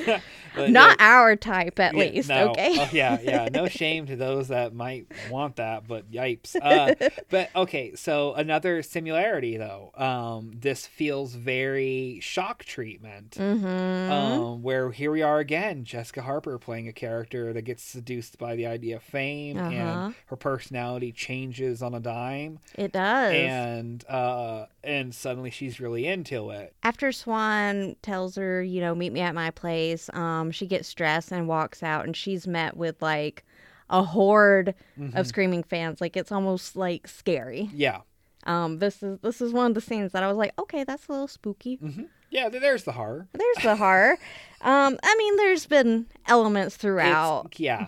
But, not our type at yeah, least, no. okay? Oh, yeah, yeah. No shame to those that might want that, but yipes. Uh, but okay, so another similarity though. Um, this feels very shock treatment. mm-hmm. Um, where here we are again, Jessica Harper playing a character that gets seduced by the idea of fame, Uh-huh. and her personality changes on a dime, it does. and uh, and suddenly she's really into it. after Swan tells her, you know, meet me at my place, um, she gets dressed and walks out, and she's met with like a horde Mhm. of screaming fans. Like it's almost like scary. Yeah, Um, this is this is one of the scenes that I was like, okay, that's a little spooky. hmm yeah. There's the horror. There's the horror. Um, I mean, there's been elements It's- throughout. yeah,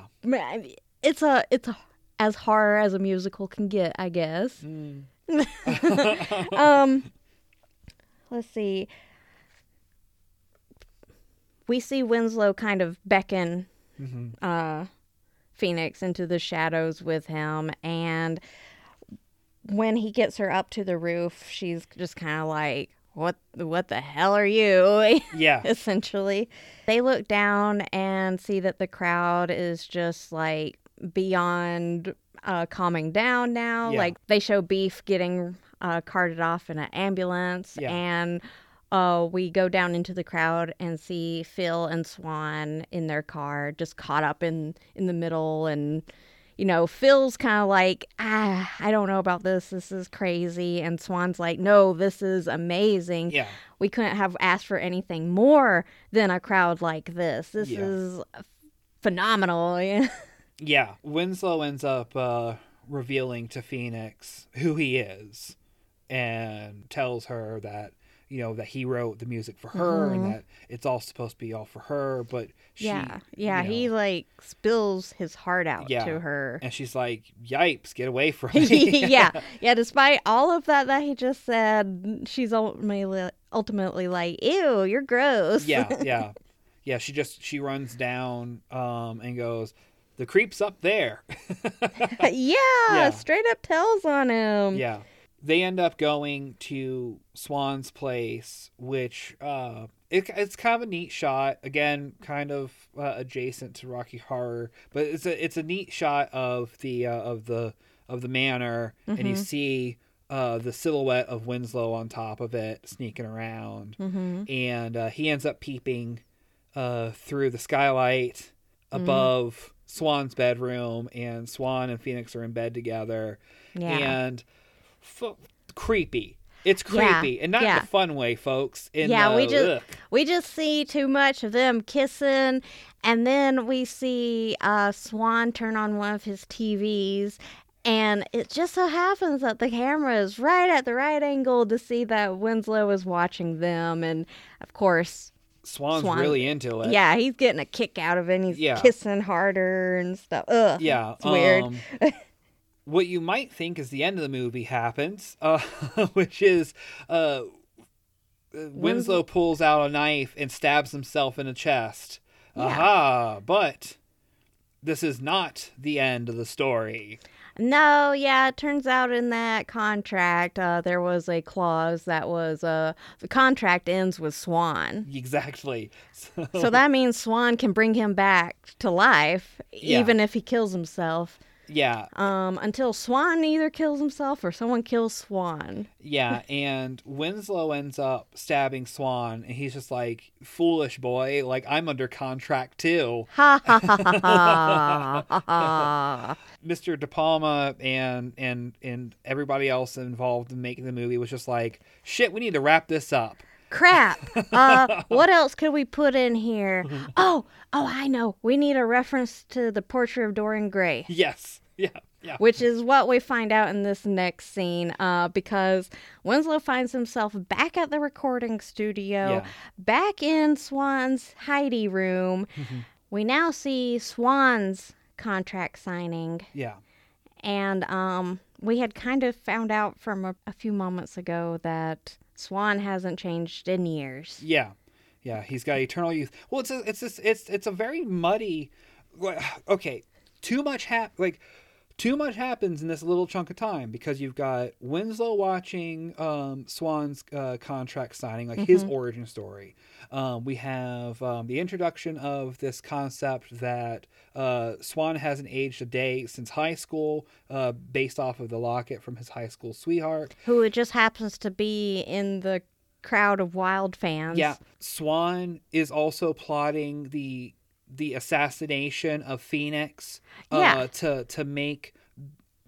It's a it's a as horror as a musical can get, I guess. Mm. um, let's see. We see Winslow kind of beckon hmm uh, Phoenix into the shadows with him, and when he gets her up to the roof, she's just kind of like, "What? What the hell are you?" Yeah. essentially. They look down and see that the crowd is just like beyond uh, calming down now. Yeah. Like they show Beef getting uh, carted off in an ambulance, Yeah. and uh, we go down into the crowd and see Phil and Swan in their car, just caught up in in the middle and. You know, Phil's kind of like, ah, I don't know about this. This is crazy. And Swan's like, no, this is amazing Yeah. we couldn't have asked for anything more than a crowd like this. This Yeah. is phenomenal. Yeah. Winslow ends up uh, revealing to Phoenix who he is and tells her that, you know, that he wrote the music for her and that it's all supposed to be all for her, but she. yeah, yeah. you He like spills his heart out Yeah. to her. And she's like, yipes, get away from me. yeah, yeah. Despite all of that that he just said, she's ultimately ultimately like, "Ew, you're gross." yeah, yeah. Yeah, she just she runs down um and goes, The creep's up there. yeah, Yeah. Straight up tells on him. yeah. They end up going to Swan's place, which uh it, it's kind of a neat shot. Again, kind of uh, adjacent to Rocky Horror, but it's a it's a neat shot of the uh, of the of the manor, and you see uh, the silhouette of Winslow on top of it sneaking around. Mm-hmm. and uh, he ends up peeping uh, through the skylight above Swan's bedroom, and Swan and Phoenix are in bed together, Yeah. and f- creepy. It's Yeah, creepy, and not yeah. in a fun way, folks. In Yeah, we just ugh. we just see too much of them kissing, and then we see uh, Swan turn on one of his TVs, and it just so happens that the camera is right at the right angle to see that Winslow is watching them, and of course, Swan's Swan- really into it. yeah, he's getting a kick out of it. And he's Yeah. kissing harder and stuff. Ugh, Yeah, it's weird. what you might think is the end of the movie happens, uh, which is uh, Winslow pulls out a knife and stabs himself in the chest. Yeah. Aha! But this is not the end of the story. No, yeah, it turns out in that contract uh, there was a clause that was uh, the contract ends with Swan. Exactly. So, So that means Swan can bring him back to life, Yeah. even if he kills himself. Yeah, Um, until Swan either kills himself or someone kills Swan. yeah, and Winslow ends up stabbing Swan, and he's just like, "Foolish boy! Like I'm under contract too." Ha ha ha ha ha ha. Mr. De Palma and and and everybody else involved in making the movie was just like, "Shit, we need to wrap this up." Crap. Uh, what else could we put in here? Oh, oh, I know. We need a reference to the portrait of Dorian Gray. Yes, yeah, yeah, which is what we find out in this next scene uh, because Winslow finds himself back at the recording studio, Yeah. back in Swan's Heidi room. We now see Swan's contract signing, yeah, and um, we had kind of found out from a, a few moments ago that Swan hasn't changed in years. yeah, yeah. He's got eternal youth. Well, it's a, it's this it's it's a very muddy. Okay, too much hap like. Too much happens in this little chunk of time because you've got Winslow watching um, Swan's uh, contract signing, like his origin story. Um, we have um, the introduction of this concept that uh, Swan hasn't aged a day since high school, uh, based off of the locket from his high school sweetheart. Who it just happens to be in the crowd of wild fans. Yeah, Swan is also plotting the the assassination of Phoenix uh, Yeah. to to make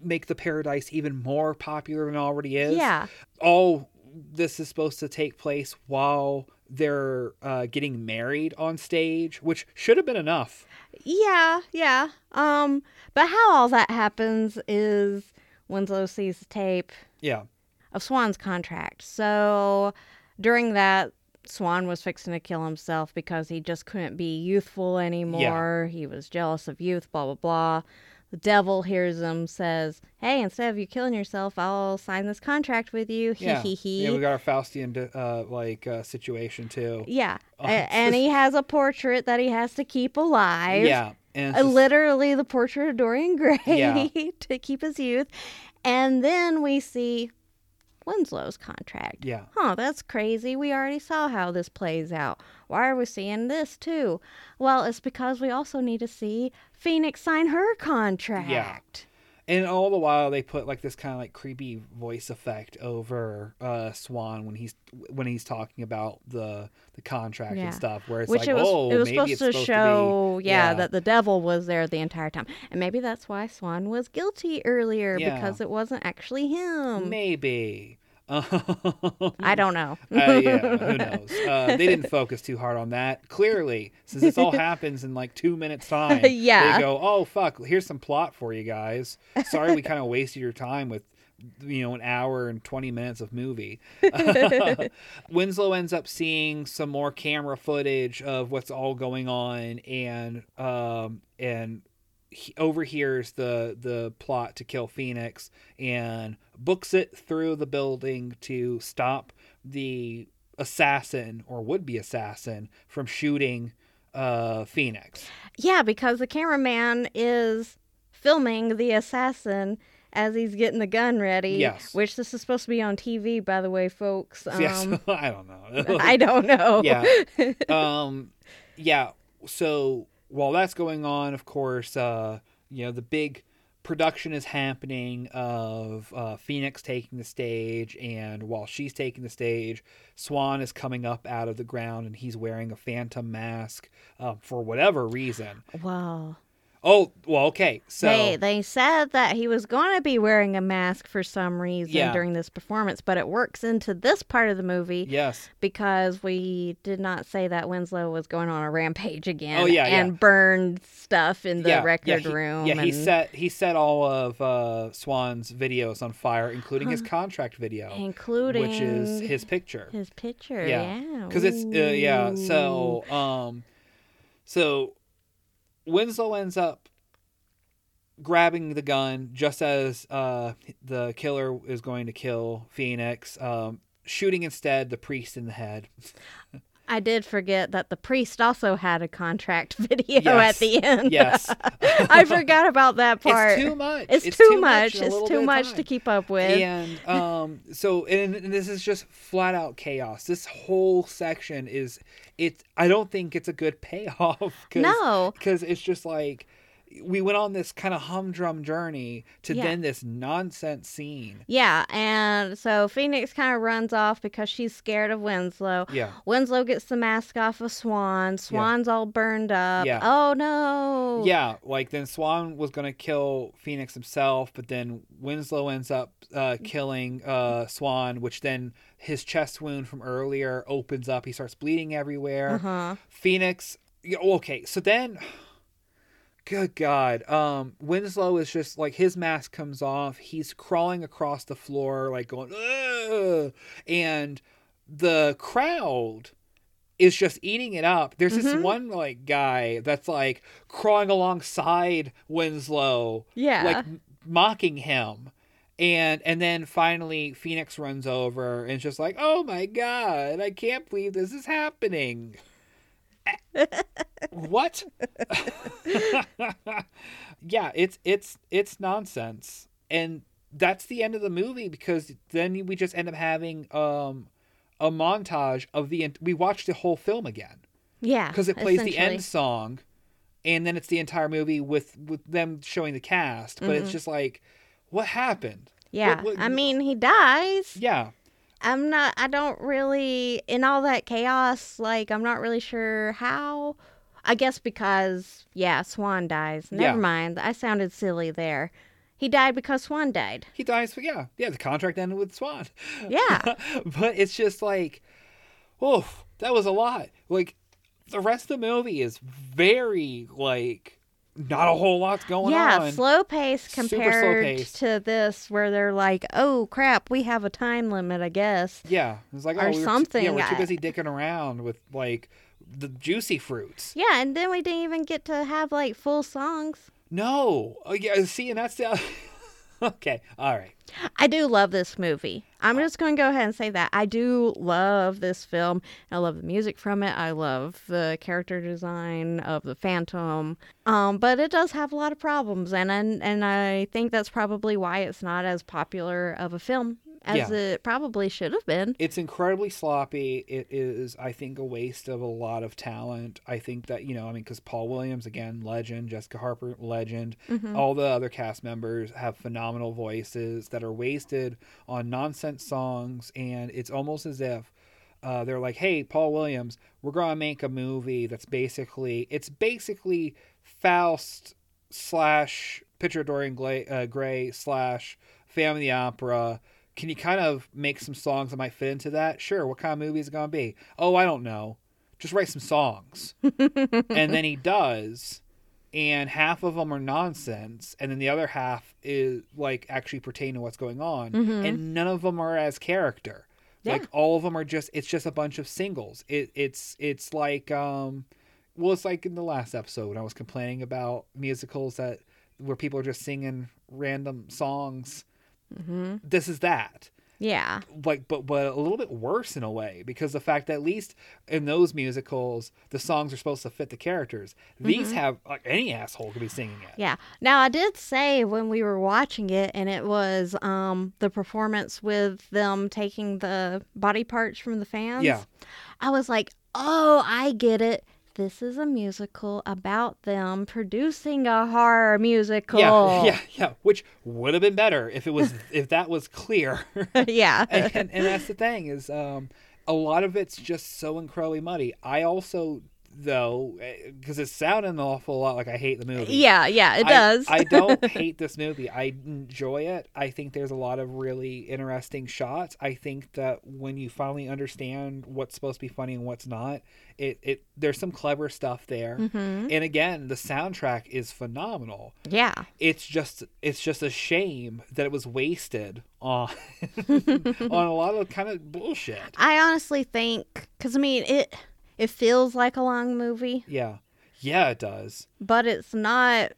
make the paradise even more popular than it already is. Yeah. all this is supposed to take place while they're uh, getting married on stage, which should have been enough. Yeah, yeah. Um, but how all that happens is Winslow sees the tape Yeah, of Swan's contract. So during that, Swan was fixing to kill himself because he just couldn't be youthful anymore. He was jealous of youth, blah, blah, blah. the devil hears him, says, "Hey, instead of you killing yourself, I'll sign this contract with you." Hee Yeah. hee hee. Yeah, we got our Faustian uh, like uh, situation too. Yeah, and he has a portrait that he has to keep alive. Yeah, and Uh, just- literally the portrait of Dorian Gray Yeah. to keep his youth. And then we see Winslow's contract. yeah, Huh, that's crazy. We already saw how this plays out. Why are we seeing this too? Well, it's because we also need to see Phoenix sign her contract. And all the while they put like this kind of like creepy voice effect over uh, Swan when he's when he's talking about the the contract Yeah. and stuff, where it's Which like, it was, oh, it was maybe supposed it's to show, to be, yeah, that the devil was there the entire time. And maybe that's why Swan was guilty earlier Yeah. because it wasn't actually him. maybe. I don't know. uh, yeah, who knows? Uh, they didn't focus too hard on that. Clearly, since this all happens in like two minutes time, Yeah. they go, "Oh fuck, here's some plot for you guys." Sorry, we kind of wasted your time with, you know, an hour and twenty minutes of movie. Winslow ends up seeing some more camera footage of what's all going on, and um, and he overhears the the plot to kill Phoenix and books it through the building to stop the assassin or would be assassin from shooting uh Phoenix. Yeah, because the cameraman is filming the assassin as he's getting the gun ready. Yes. Which this is supposed to be on TV, by the way, folks. Um, yes, I don't know. I don't know. yeah. Um yeah, so while that's going on, of course, uh you know, the big production is happening of uh, Phoenix taking the stage, and while she's taking the stage, Swan is coming up out of the ground, and he's wearing a phantom mask uh, for whatever reason. Well, Oh, well, okay, so they they said that he was going to be wearing a mask for some reason Yeah. during this performance, but it works into this part of the movie yes, because we did not say that Winslow was going on a rampage again. Oh, yeah, and yeah. burned stuff in the yeah, record he, room. Yeah, he set he set all of uh, Swan's videos on fire, including his contract video, including which is his picture. his picture. Yeah. Yeah, because it's uh, yeah so um so winslow ends up grabbing the gun just as uh the killer is going to kill phoenix um shooting instead the priest in the head I did forget that the priest also had a contract video Yes. at the end. yes I forgot about that part. it's too much It's too much. a It's too much to keep up with. and um so and, and this is just flat out chaos this whole section is it i don't think it's a good payoff cause, No. because it's just like we went on this kind of humdrum journey to Yeah. then this nonsense scene Yeah, and so Phoenix kind of runs off because she's scared of Winslow. yeah Winslow gets the mask off of Swan. Swan's all burned up. Yeah. Oh no. yeah like then swan was gonna kill phoenix himself but then winslow ends up uh killing uh swan which then his chest wound from earlier opens up he starts bleeding everywhere Uh huh. Phoenix. Okay, so then, good God, um, Winslow is just like his mask comes off. He's crawling across the floor, like going, Ugh! and the crowd is just eating it up. There's this Mhm. one like guy that's like crawling alongside Winslow, Yeah. like m- mocking him. And and then finally Phoenix runs over and is just like, "Oh my god, I can't believe this is happening." What? yeah, it's it's it's nonsense. And that's the end of the movie because then we just end up having um a montage of the we watched the whole film again yeah. because it plays the end song and then it's the entire movie with with them showing the cast but it's Mhm. just like what happened Yeah. what- what- I mean, he dies. yeah I'm not, I don't really, in all that chaos, like, I'm not really sure how. I guess because, yeah, Swan dies. Never Yeah. mind. I sounded silly there. He died because Swan died. he dies yeah yeah the contract ended with swan Yeah. but it's just like oh that was a lot like the rest of the movie is very like not a whole lot's going yeah, on Yeah, slow pace Super slow compared to this, where they're like, "Oh crap, we have a time limit, I guess." yeah it's like or oh we were too- something. yeah we're too uh, busy dicking around with like the juicy fruits Yeah, and then we didn't even get to have like full songs. No. Oh, yeah. See, and that's the. okay. All right. I do love this movie. I'm just going to go ahead and say that. I do love this film. I love the music from it. I love the character design of the Phantom. Um, but it does have a lot of problems, and and, and I think that's probably why it's not as popular of a film as Yeah. it probably should have been. It's incredibly sloppy. It is, I think, a waste of a lot of talent. I think that, you know, I mean, because Paul Williams, again, legend, Jessica Harper, legend. All the other cast members have phenomenal voices that are wasted on nonsense songs. And it's almost as if uh, they're like, hey, Paul Williams, we're going to make a movie that's basically, it's basically Faust slash Picture of Dorian Gray, uh, Gray slash Family Opera. Can you kind of make some songs that might fit into that? Sure. What kind of movie is it going to be? Oh, I don't know. Just write some songs. and then he does. And half of them are nonsense. And then the other half is like actually pertain to what's going on. And none of them are as character. Yeah. Like all of them are just, it's just a bunch of singles. It, it's, it's like, um, well, it's like in the last episode when I was complaining about musicals that where people are just singing random songs. Hmm This is that, Yeah. like, but but a little bit worse in a way because the fact that at least in those musicals the songs are supposed to fit the characters. These have like any asshole could be singing it. Yeah. Now I did say when we were watching it, and it was um the performance with them taking the body parts from the fans. Yeah. I was like, oh, I get it. This is a musical about them producing a horror musical. Yeah, yeah, yeah. Which would have been better if it was if that was clear. yeah. and, and, and that's the thing is um, a lot of it's just so incredibly muddy. I also though because it's sounding an awful lot like I hate the movie. yeah, yeah, it I- does. I, don't hate this movie. I enjoy it. I think there's a lot of really interesting shots. I think that when you finally understand what's supposed to be funny and what's not, it, it there's some clever stuff there. Mhm. And again, the soundtrack is phenomenal. Yeah. It's just it's just a shame that it was wasted on on a lot of kind of bullshit. I honestly think, because I mean, it it feels like a long movie, Yeah. Yeah, it does. but it's not.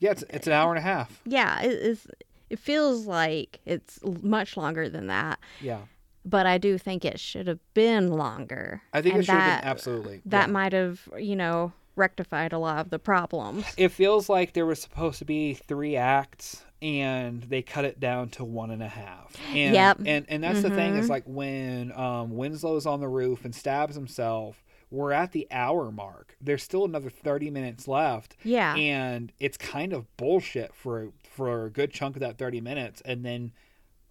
Yeah, it's, it's an hour and a half. Yeah, it is. It feels like it's much longer than that. Yeah. but I do think it should have been longer. I think And it should have that, been absolutely. That yeah. might have, you know, rectified a lot of the problems. it feels like there was supposed to be three acts and they cut it down to one and a half and Yep. and, and that's the thing is Mhm. like when um winslow's on the roof and stabs himself we're at the hour mark there's still another 30 minutes left Yeah. and it's kind of bullshit for for a good chunk of that 30 minutes and then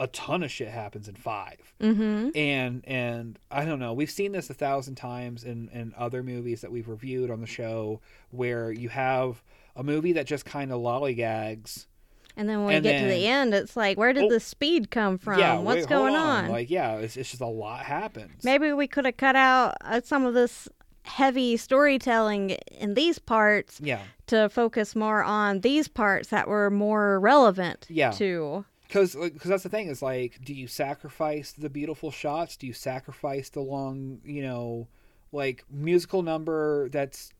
a ton of shit happens in five mm-hmm. and and I don't know. We've seen this a thousand times in in other movies that we've reviewed on the show, where you have a movie that just kind of lollygags. And then when we and get to the end, it's like, where did Oh, the speed come from? yeah, What's wait, going on? Like, yeah, it's, it's just a lot happens. Maybe we could have cut out uh, some of this heavy storytelling in these parts Yeah, to focus more on these parts that were more relevant Yeah. to. Because because that's the thing is like, do you sacrifice the beautiful shots? Do you sacrifice the long, you know, like musical number that's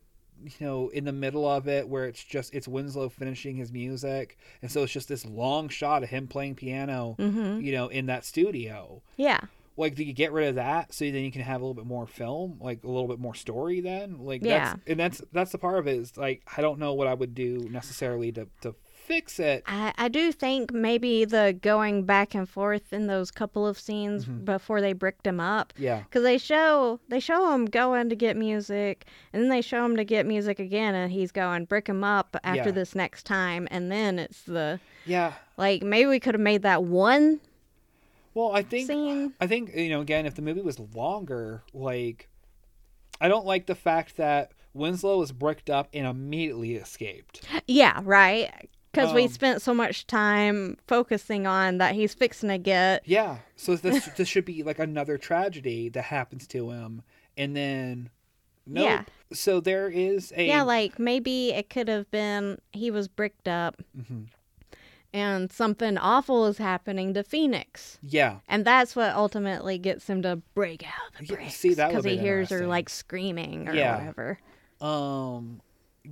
you know in the middle of it where it's just it's Winslow finishing his music, and so it's just this long shot of him playing piano. hmm you know, in that studio. Yeah. Like, do you get rid of that so then you can have a little bit more film, like a little bit more story? Then, like, Yeah. that's and that's that's the part of it is like I don't know what I would do necessarily to to fix it. I, I do think maybe the going back and forth in those couple of scenes Mhm. before they bricked him up Yeah, because they show they show him going to get music and then they show him to get music again and he's going brick him up after Yeah. this next time and then it's the yeah. like maybe we could have made that one Well, I think scene I think you know again if the movie was longer, like I don't like the fact that Winslow was bricked up and immediately escaped. yeah right because we Um, spent so much time focusing on that he's fixing to get Yeah, so this this should be like another tragedy that happens to him, and then nope. Yeah. So there is a yeah like maybe it could have been he was bricked up Mhm. and something awful is happening to phoenix yeah. And that's what ultimately gets him to break out the Yeah, bricks. see, that because he hears her like screaming or Yeah. whatever. Um,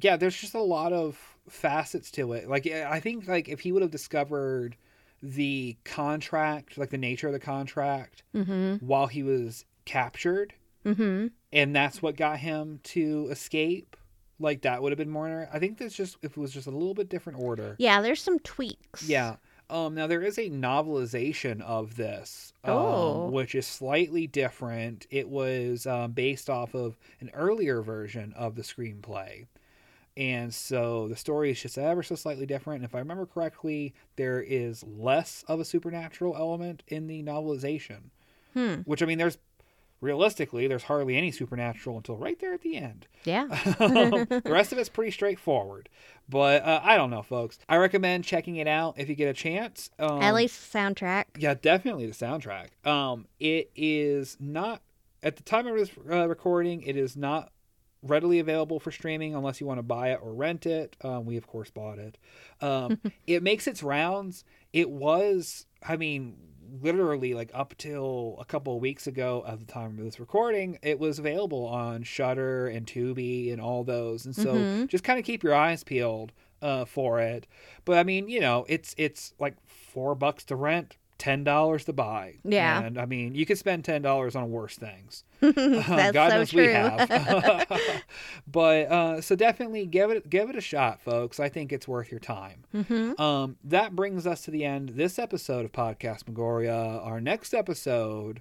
yeah. There's just a lot of facets to it. Like I think like if he would have discovered the contract, like the nature of the contract Mm-hmm. while he was captured Mm-hmm. and that's what got him to escape, like that would have been more I think that's just if it was just a little bit different order. Yeah, there's some tweaks. Yeah. Um, now there is a novelization of this, um, Oh. which is slightly different. It was um, based off of an earlier version of the screenplay, and so the story is just ever so slightly different. And if I remember correctly, there is less of a supernatural element in the novelization. Hmm. Which I mean, there's realistically, there's hardly any supernatural until right there at the end. Yeah. the rest of it's pretty straightforward. But uh, I don't know, folks. I recommend checking it out if you get a chance. Um, At least soundtrack. yeah, definitely the soundtrack. Um, it is not at the time of this uh, recording. It is not readily available for streaming unless you want to buy it or rent it. Um, we of course bought it. Um, it makes its rounds. It was, I mean, literally like up till a couple of weeks ago at the time of this recording, it was available on Shudder and Tubi and all those. And so Mhm. just kind of keep your eyes peeled uh, for it. But I mean, you know, it's it's like four bucks to rent, ten dollars to buy. Yeah. and I mean, you could spend ten dollars on worse things. That's God so knows true. we have. but uh, so definitely give it give it a shot, folks. I think it's worth your time. mm-hmm. Um, that brings us to the end of this episode of Podcastmagoria. Our next episode.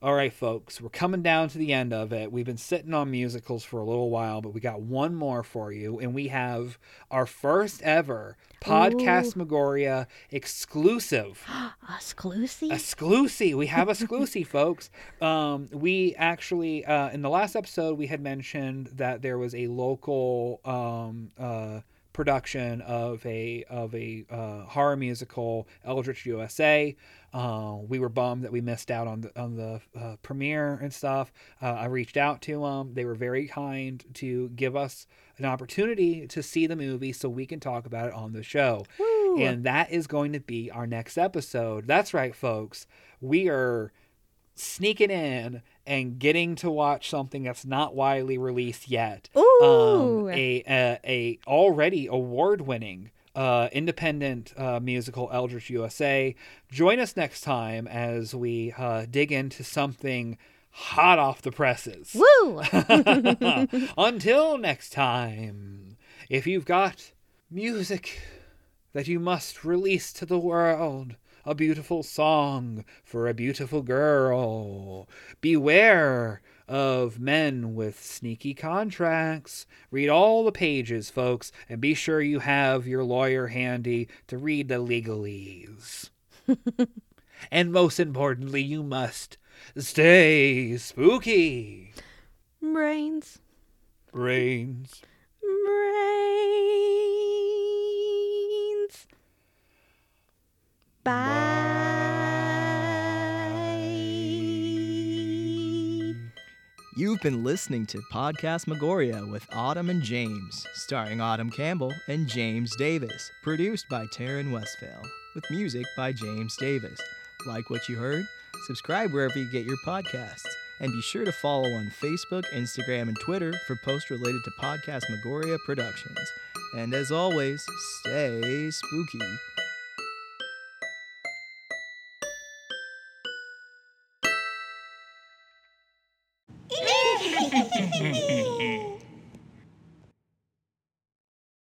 All right, folks, we're coming down to the end of it. We've been sitting on musicals for a little while, but we got one more for you, and we have our first ever Podcastmagoria exclusive. Exclusive. Exclusive. We have exclusive, folks. Um, we actually, uh, in the last episode, we had mentioned that there was a local um, uh, production of a of a uh, horror musical, Eldritch USA. Uh, we were bummed that we missed out on the on the uh, premiere and stuff. Uh, I reached out to them. They were very kind to give us an opportunity to see the movie so we can talk about it on the show. Woo. And that is going to be our next episode. That's right, folks. We are sneaking in and getting to watch something that's not widely released yet. Ooh. Um, a, a a already award winning uh, independent uh, musical Eldritch USA. Join us next time as we uh, dig into something hot off the presses. Woo. Until next time, if you've got music that you must release to the world, a beautiful song for a beautiful girl, beware of men with sneaky contracts. Read all the pages, folks, and be sure you have your lawyer handy to read the legalese. and most importantly, you must stay spooky. Brains. Brains. Brains. Bye. You've been listening to Podcastmagoria with Autumn and James, starring Autumn Campbell and James Davis, produced by Taryn Westphal, with music by James Davis. Like what you heard? Subscribe wherever you get your podcasts, and be sure to follow on Facebook, Instagram, and Twitter for posts related to Podcastmagoria Productions. And as always, stay spooky.